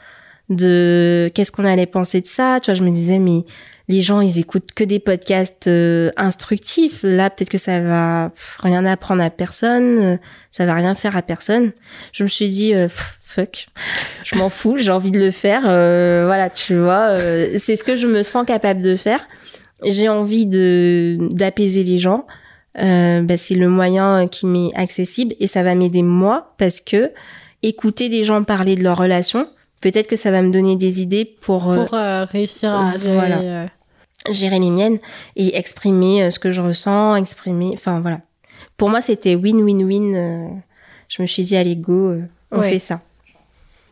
de qu'est-ce qu'on allait penser de ça. Tu vois, je me disais mais les gens ils écoutent que des podcasts euh, instructifs. Là, peut-être que ça va rien apprendre à personne, euh, ça va rien faire à personne. Je me suis dit euh, fuck, je m'en fous, j'ai envie de le faire. euh, voilà, tu vois, euh, c'est ce que je me sens capable de faire. J'ai envie de d'apaiser les gens. Bah, c'est le moyen qui m'est accessible et ça va m'aider moi parce que écouter des gens parler de leur relation, peut-être que ça va me donner des idées pour, euh, Pour euh, réussir à gérer, voilà. euh, gérer les miennes et exprimer ce que je ressens, exprimer, enfin voilà. Pour moi, c'était win-win-win. je me suis dit, allez, go, on Ouais. fait ça.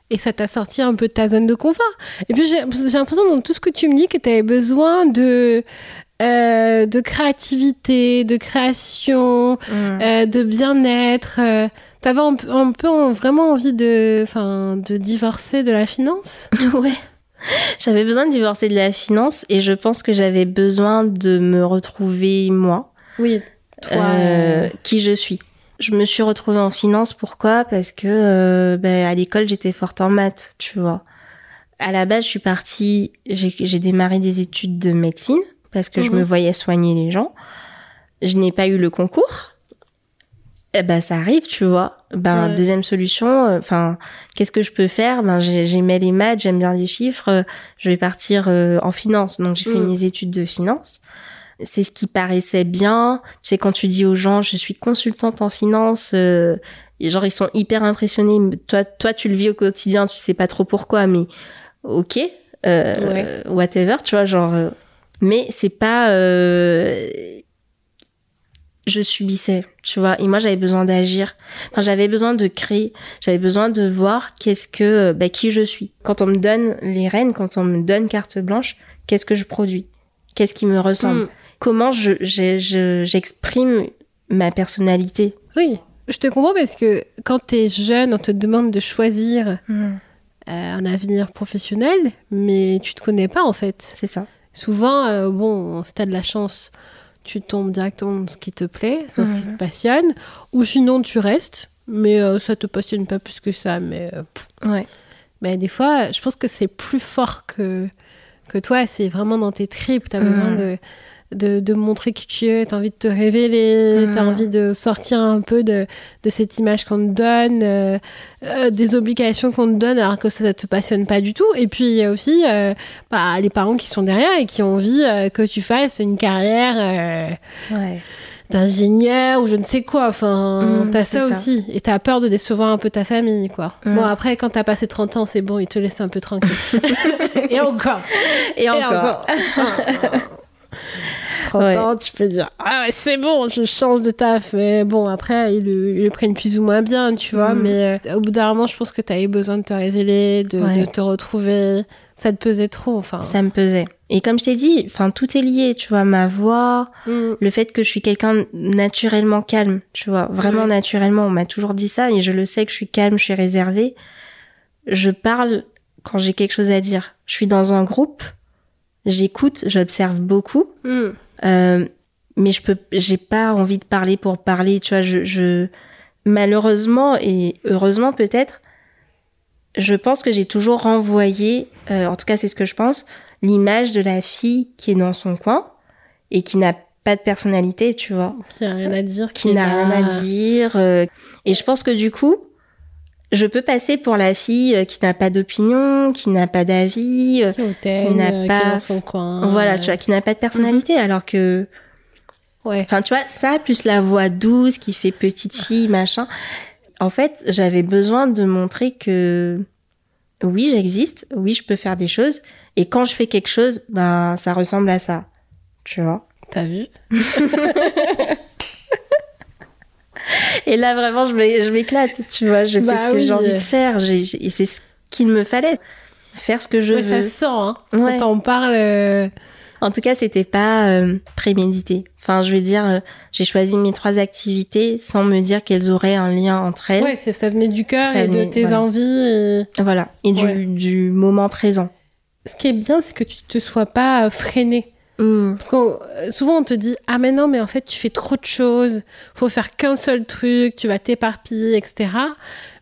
Et ça t'a sorti un peu de ta zone de confort. Et puis j'ai l'impression dans tout ce que tu me dis que tu avais besoin de, euh, de créativité, de création, euh, de bien-être. T'avais un, peu- un peu en- vraiment envie de, enfin, de divorcer de la finance? Ouais. J'avais besoin de divorcer de la finance et je pense que j'avais besoin de me retrouver moi, Oui, toi. euh, qui je suis. Je me suis retrouvée en finance, pourquoi? Parce que euh, ben, à l'école, j'étais forte en maths, tu vois. À la base, je suis partie, j'ai démarré des études de médecine parce que je Mhm. me voyais soigner les gens. Je n'ai pas eu le concours. Eh ben, ça arrive, tu vois. Ben, Ouais. deuxième solution, euh, enfin, qu'est-ce que je peux faire? Ben, j'ai- j'aimais les maths, j'aime bien les chiffres. euh, je vais partir euh, en finance. Donc, j'ai fait Mhm. mes études de finance. C'est ce qui paraissait bien. Tu sais, quand tu dis aux gens, je suis consultante en finance, euh, genre, ils sont hyper impressionnés. Toi, toi, tu le vis au quotidien, tu sais pas trop pourquoi, mais ok, euh, whatever, tu vois, genre. euh, mais c'est pas. Euh, je subissais, tu vois. Et moi, j'avais besoin d'agir. Enfin, j'avais besoin de créer. J'avais besoin de voir qu'est-ce que, euh, bah, qui je suis. Quand on me donne les rênes, quand on me donne carte blanche, qu'est-ce que je produis? Qu'est-ce qui me ressemble? Hmm. Comment je, j'ai- je- j'exprime ma personnalité? Oui, je te comprends parce que quand t'es jeune, on te demande de choisir un avenir professionnel, mais tu te connais pas en fait. C'est ça. Souvent, bon, si tu as de la chance, tu tombes directement dans ce qui te plaît, dans ce qui te passionne, ou sinon tu restes, mais ça te passionne pas plus que ça. Mais, ouais. mais des fois, je pense que c'est plus fort que, que toi, c'est vraiment dans tes tripes, tu as besoin de de, de, montrer qui tu es, tu as envie de te révéler, tu as mm. envie de sortir un peu de, de cette image qu'on te donne, euh, euh, des obligations qu'on te donne alors que ça ne te passionne pas du tout. Et puis il y a aussi euh, bah, les parents qui sont derrière et qui ont envie que tu fasses une carrière. d'ingénieur ou je ne sais quoi. Enfin mm, t'as ça, aussi. Et t'as peur de décevoir un peu ta famille quoi. Mm. bon après quand t'as passé 30 ans c'est bon ils te laissent un peu tranquille. Et encore. Et, encore, tu peux dire Ah c'est bon, je change de taf. Mais bon, après, ils le, prennent plus ou moins bien, tu vois. Mm. Mais euh, au bout d'un moment, je pense que tu as eu besoin de te révéler, de, te retrouver. Ça te pesait trop, enfin. Ça me pesait. Et comme je t'ai dit, enfin, tout est lié, tu vois, ma voix, mm. le fait que je suis quelqu'un naturellement calme, tu vois, vraiment naturellement. On m'a toujours dit ça et je le sais que je suis calme, je suis réservée. Je parle quand j'ai quelque chose à dire. Je suis dans un groupe, j'écoute, j'observe beaucoup. Mm. Euh, mais je peux, j'ai pas envie de parler pour parler, tu vois. Je, je malheureusement et heureusement peut-être, je pense que j'ai toujours renvoyé, euh, en tout cas c'est ce que je pense, l'image de la fille qui est dans son coin et qui n'a pas de personnalité, tu vois. Qui a rien à dire. Qui, n'a rien à dire. Euh, et je pense que du coup, je peux passer pour la fille euh, qui n'a pas d'opinion, qui n'a pas d'avis, euh, qui, n'a pas son coin. Voilà, tu vois, qui n'a pas de personnalité, mhm. alors que ouais. Enfin, tu vois, ça plus la voix douce qui fait petite fille, machin. En fait, j'avais besoin de montrer que oui, j'existe, oui, je peux faire des choses et quand je fais quelque chose, ben ça ressemble à ça. Tu vois T'as vu? Et là, vraiment, je m'éclate, tu vois. Je fais bah ce que j'ai envie de faire. et c'est ce qu'il me fallait. Faire ce que je veux. Ça se sent, hein. Quand on parle. Euh, en tout cas, c'était pas euh, prémédité. Enfin, je veux dire, euh, j'ai choisi mes trois activités sans me dire qu'elles auraient un lien entre elles. Ouais, ça venait du cœur et de tes envies. Voilà. Et du, du moment présent. Ce qui est bien, c'est que tu te sois pas freiné. Mm. Parce que euh, souvent on te dit ah mais non mais en fait tu fais trop de choses, faut faire qu'un seul truc, tu vas t'éparpiller etc.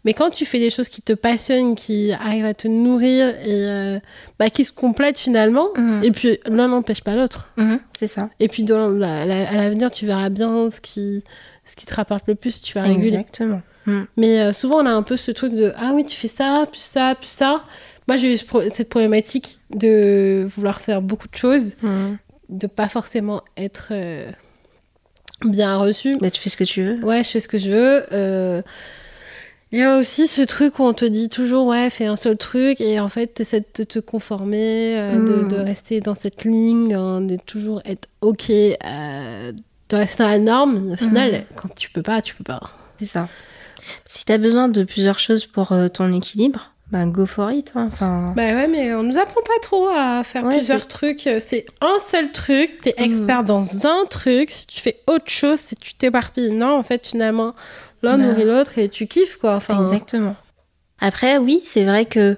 Mais quand tu fais des choses qui te passionnent, qui arrivent à te nourrir et euh, bah, qui se complètent finalement, mm. et puis l'un n'empêche pas l'autre. Mm-hmm. c'est ça. Et puis dans à l'avenir tu verras bien ce qui ce qui te rapporte le plus, tu vas réguler. Exactement. Mm. Mais euh, souvent on a un peu ce truc de ah oui tu fais ça, puis ça, puis ça. Moi, j'ai eu cette problématique de vouloir faire beaucoup de choses, de mmh. de pas forcément être euh, bien reçu. Mais tu fais ce que tu veux. Ouais, je fais ce que je veux. Euh, il y a aussi ce truc où on te dit toujours, ouais, fais un seul truc, et en fait, tu essaies de te conformer, euh, de, mmh. rester dans cette ligne, de toujours être OK, de rester dans la norme. Au final, mmh. quand tu peux pas, tu peux pas. C'est ça. Si tu as besoin de plusieurs choses pour ton équilibre, bah, go for it. Hein. Enfin... Bah ouais, mais on nous apprend pas trop à faire plusieurs trucs. C'est un seul truc, t'es mm. expert dans un truc. Si tu fais autre chose, si tu t'éparpilles, non, en fait, finalement, l'un bah. nourrit l'autre et tu kiffes, quoi. Enfin... Exactement. Après, oui, c'est vrai que.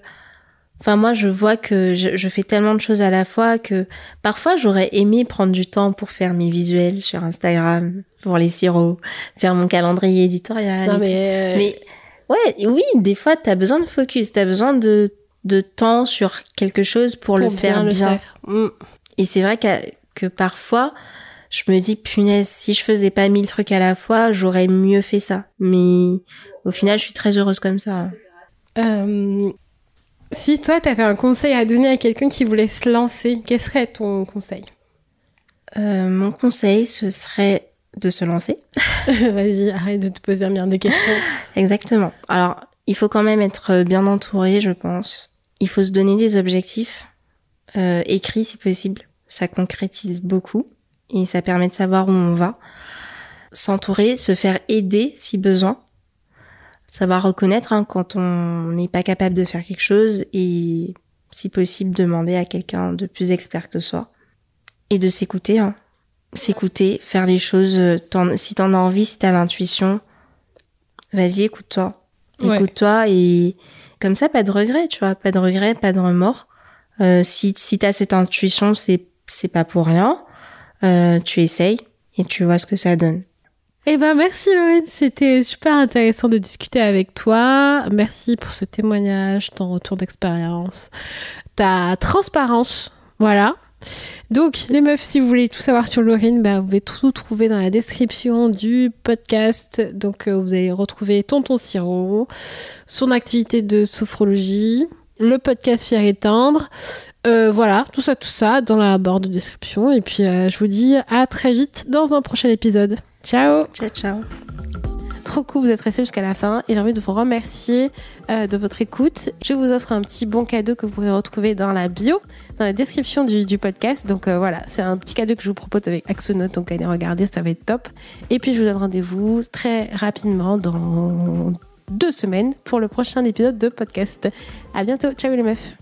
Enfin, moi, je vois que je, fais tellement de choses à la fois que parfois, j'aurais aimé prendre du temps pour faire mes visuels sur Instagram, pour les sirops, faire mon calendrier éditorial. Non, mais... mais Ouais, oui, des fois, tu as besoin de focus, tu as besoin de, de temps sur quelque chose pour, le faire bien. Mm. Et c'est vrai que, que parfois, je me dis, punaise, si je faisais pas mille trucs à la fois, j'aurais mieux fait ça. Mais au final, je suis très heureuse comme ça. Euh, si toi, tu avais un conseil à donner à quelqu'un qui voulait se lancer, quel serait ton conseil? Euh, Mon conseil, ce serait de se lancer. Vas-y, arrête de te poser un milliard de questions. Exactement. Alors, il faut quand même être bien entouré, je pense. Il faut se donner des objectifs euh, écrits si possible. Ça concrétise beaucoup et ça permet de savoir où on va. S'entourer, se faire aider si besoin. Savoir reconnaître hein, quand on n'est pas capable de faire quelque chose et si possible demander à quelqu'un de plus expert que soi. Et de s'écouter. Hein s'écouter, faire les choses. Euh, si t'en as envie, si t'as l'intuition, vas-y, écoute-toi. Écoute-toi et comme ça, pas de regret, tu vois, pas de regret, pas de remords. Euh, si si t'as cette intuition, c'est c'est pas pour rien. Euh, tu essayes et tu vois ce que ça donne. Eh ben merci Lorraine, c'était super intéressant de discuter avec toi. Merci pour ce témoignage, ton retour d'expérience, ta transparence. Voilà. Donc, les meufs, si vous voulez tout savoir sur Laurine, bah, vous pouvez tout trouver dans la description du podcast. Donc, euh, vous allez retrouver Tonton Siro, son activité de sophrologie, le podcast Fier et Tendre. Euh, voilà, tout ça, tout ça dans la barre de description. Et puis, euh, je vous dis à très vite dans un prochain épisode. Ciao Ciao, ciao trop cool, vous êtes restés jusqu'à la fin et j'ai envie de vous remercier euh, de votre écoute. Je vous offre un petit bon cadeau que vous pourrez retrouver dans la bio, dans la description du, podcast. Donc euh, voilà, c'est un petit cadeau que je vous propose avec Axonote, donc allez regarder, ça va être top. Et puis je vous donne rendez-vous très rapidement dans deux semaines pour le prochain épisode de podcast. À bientôt, ciao les meufs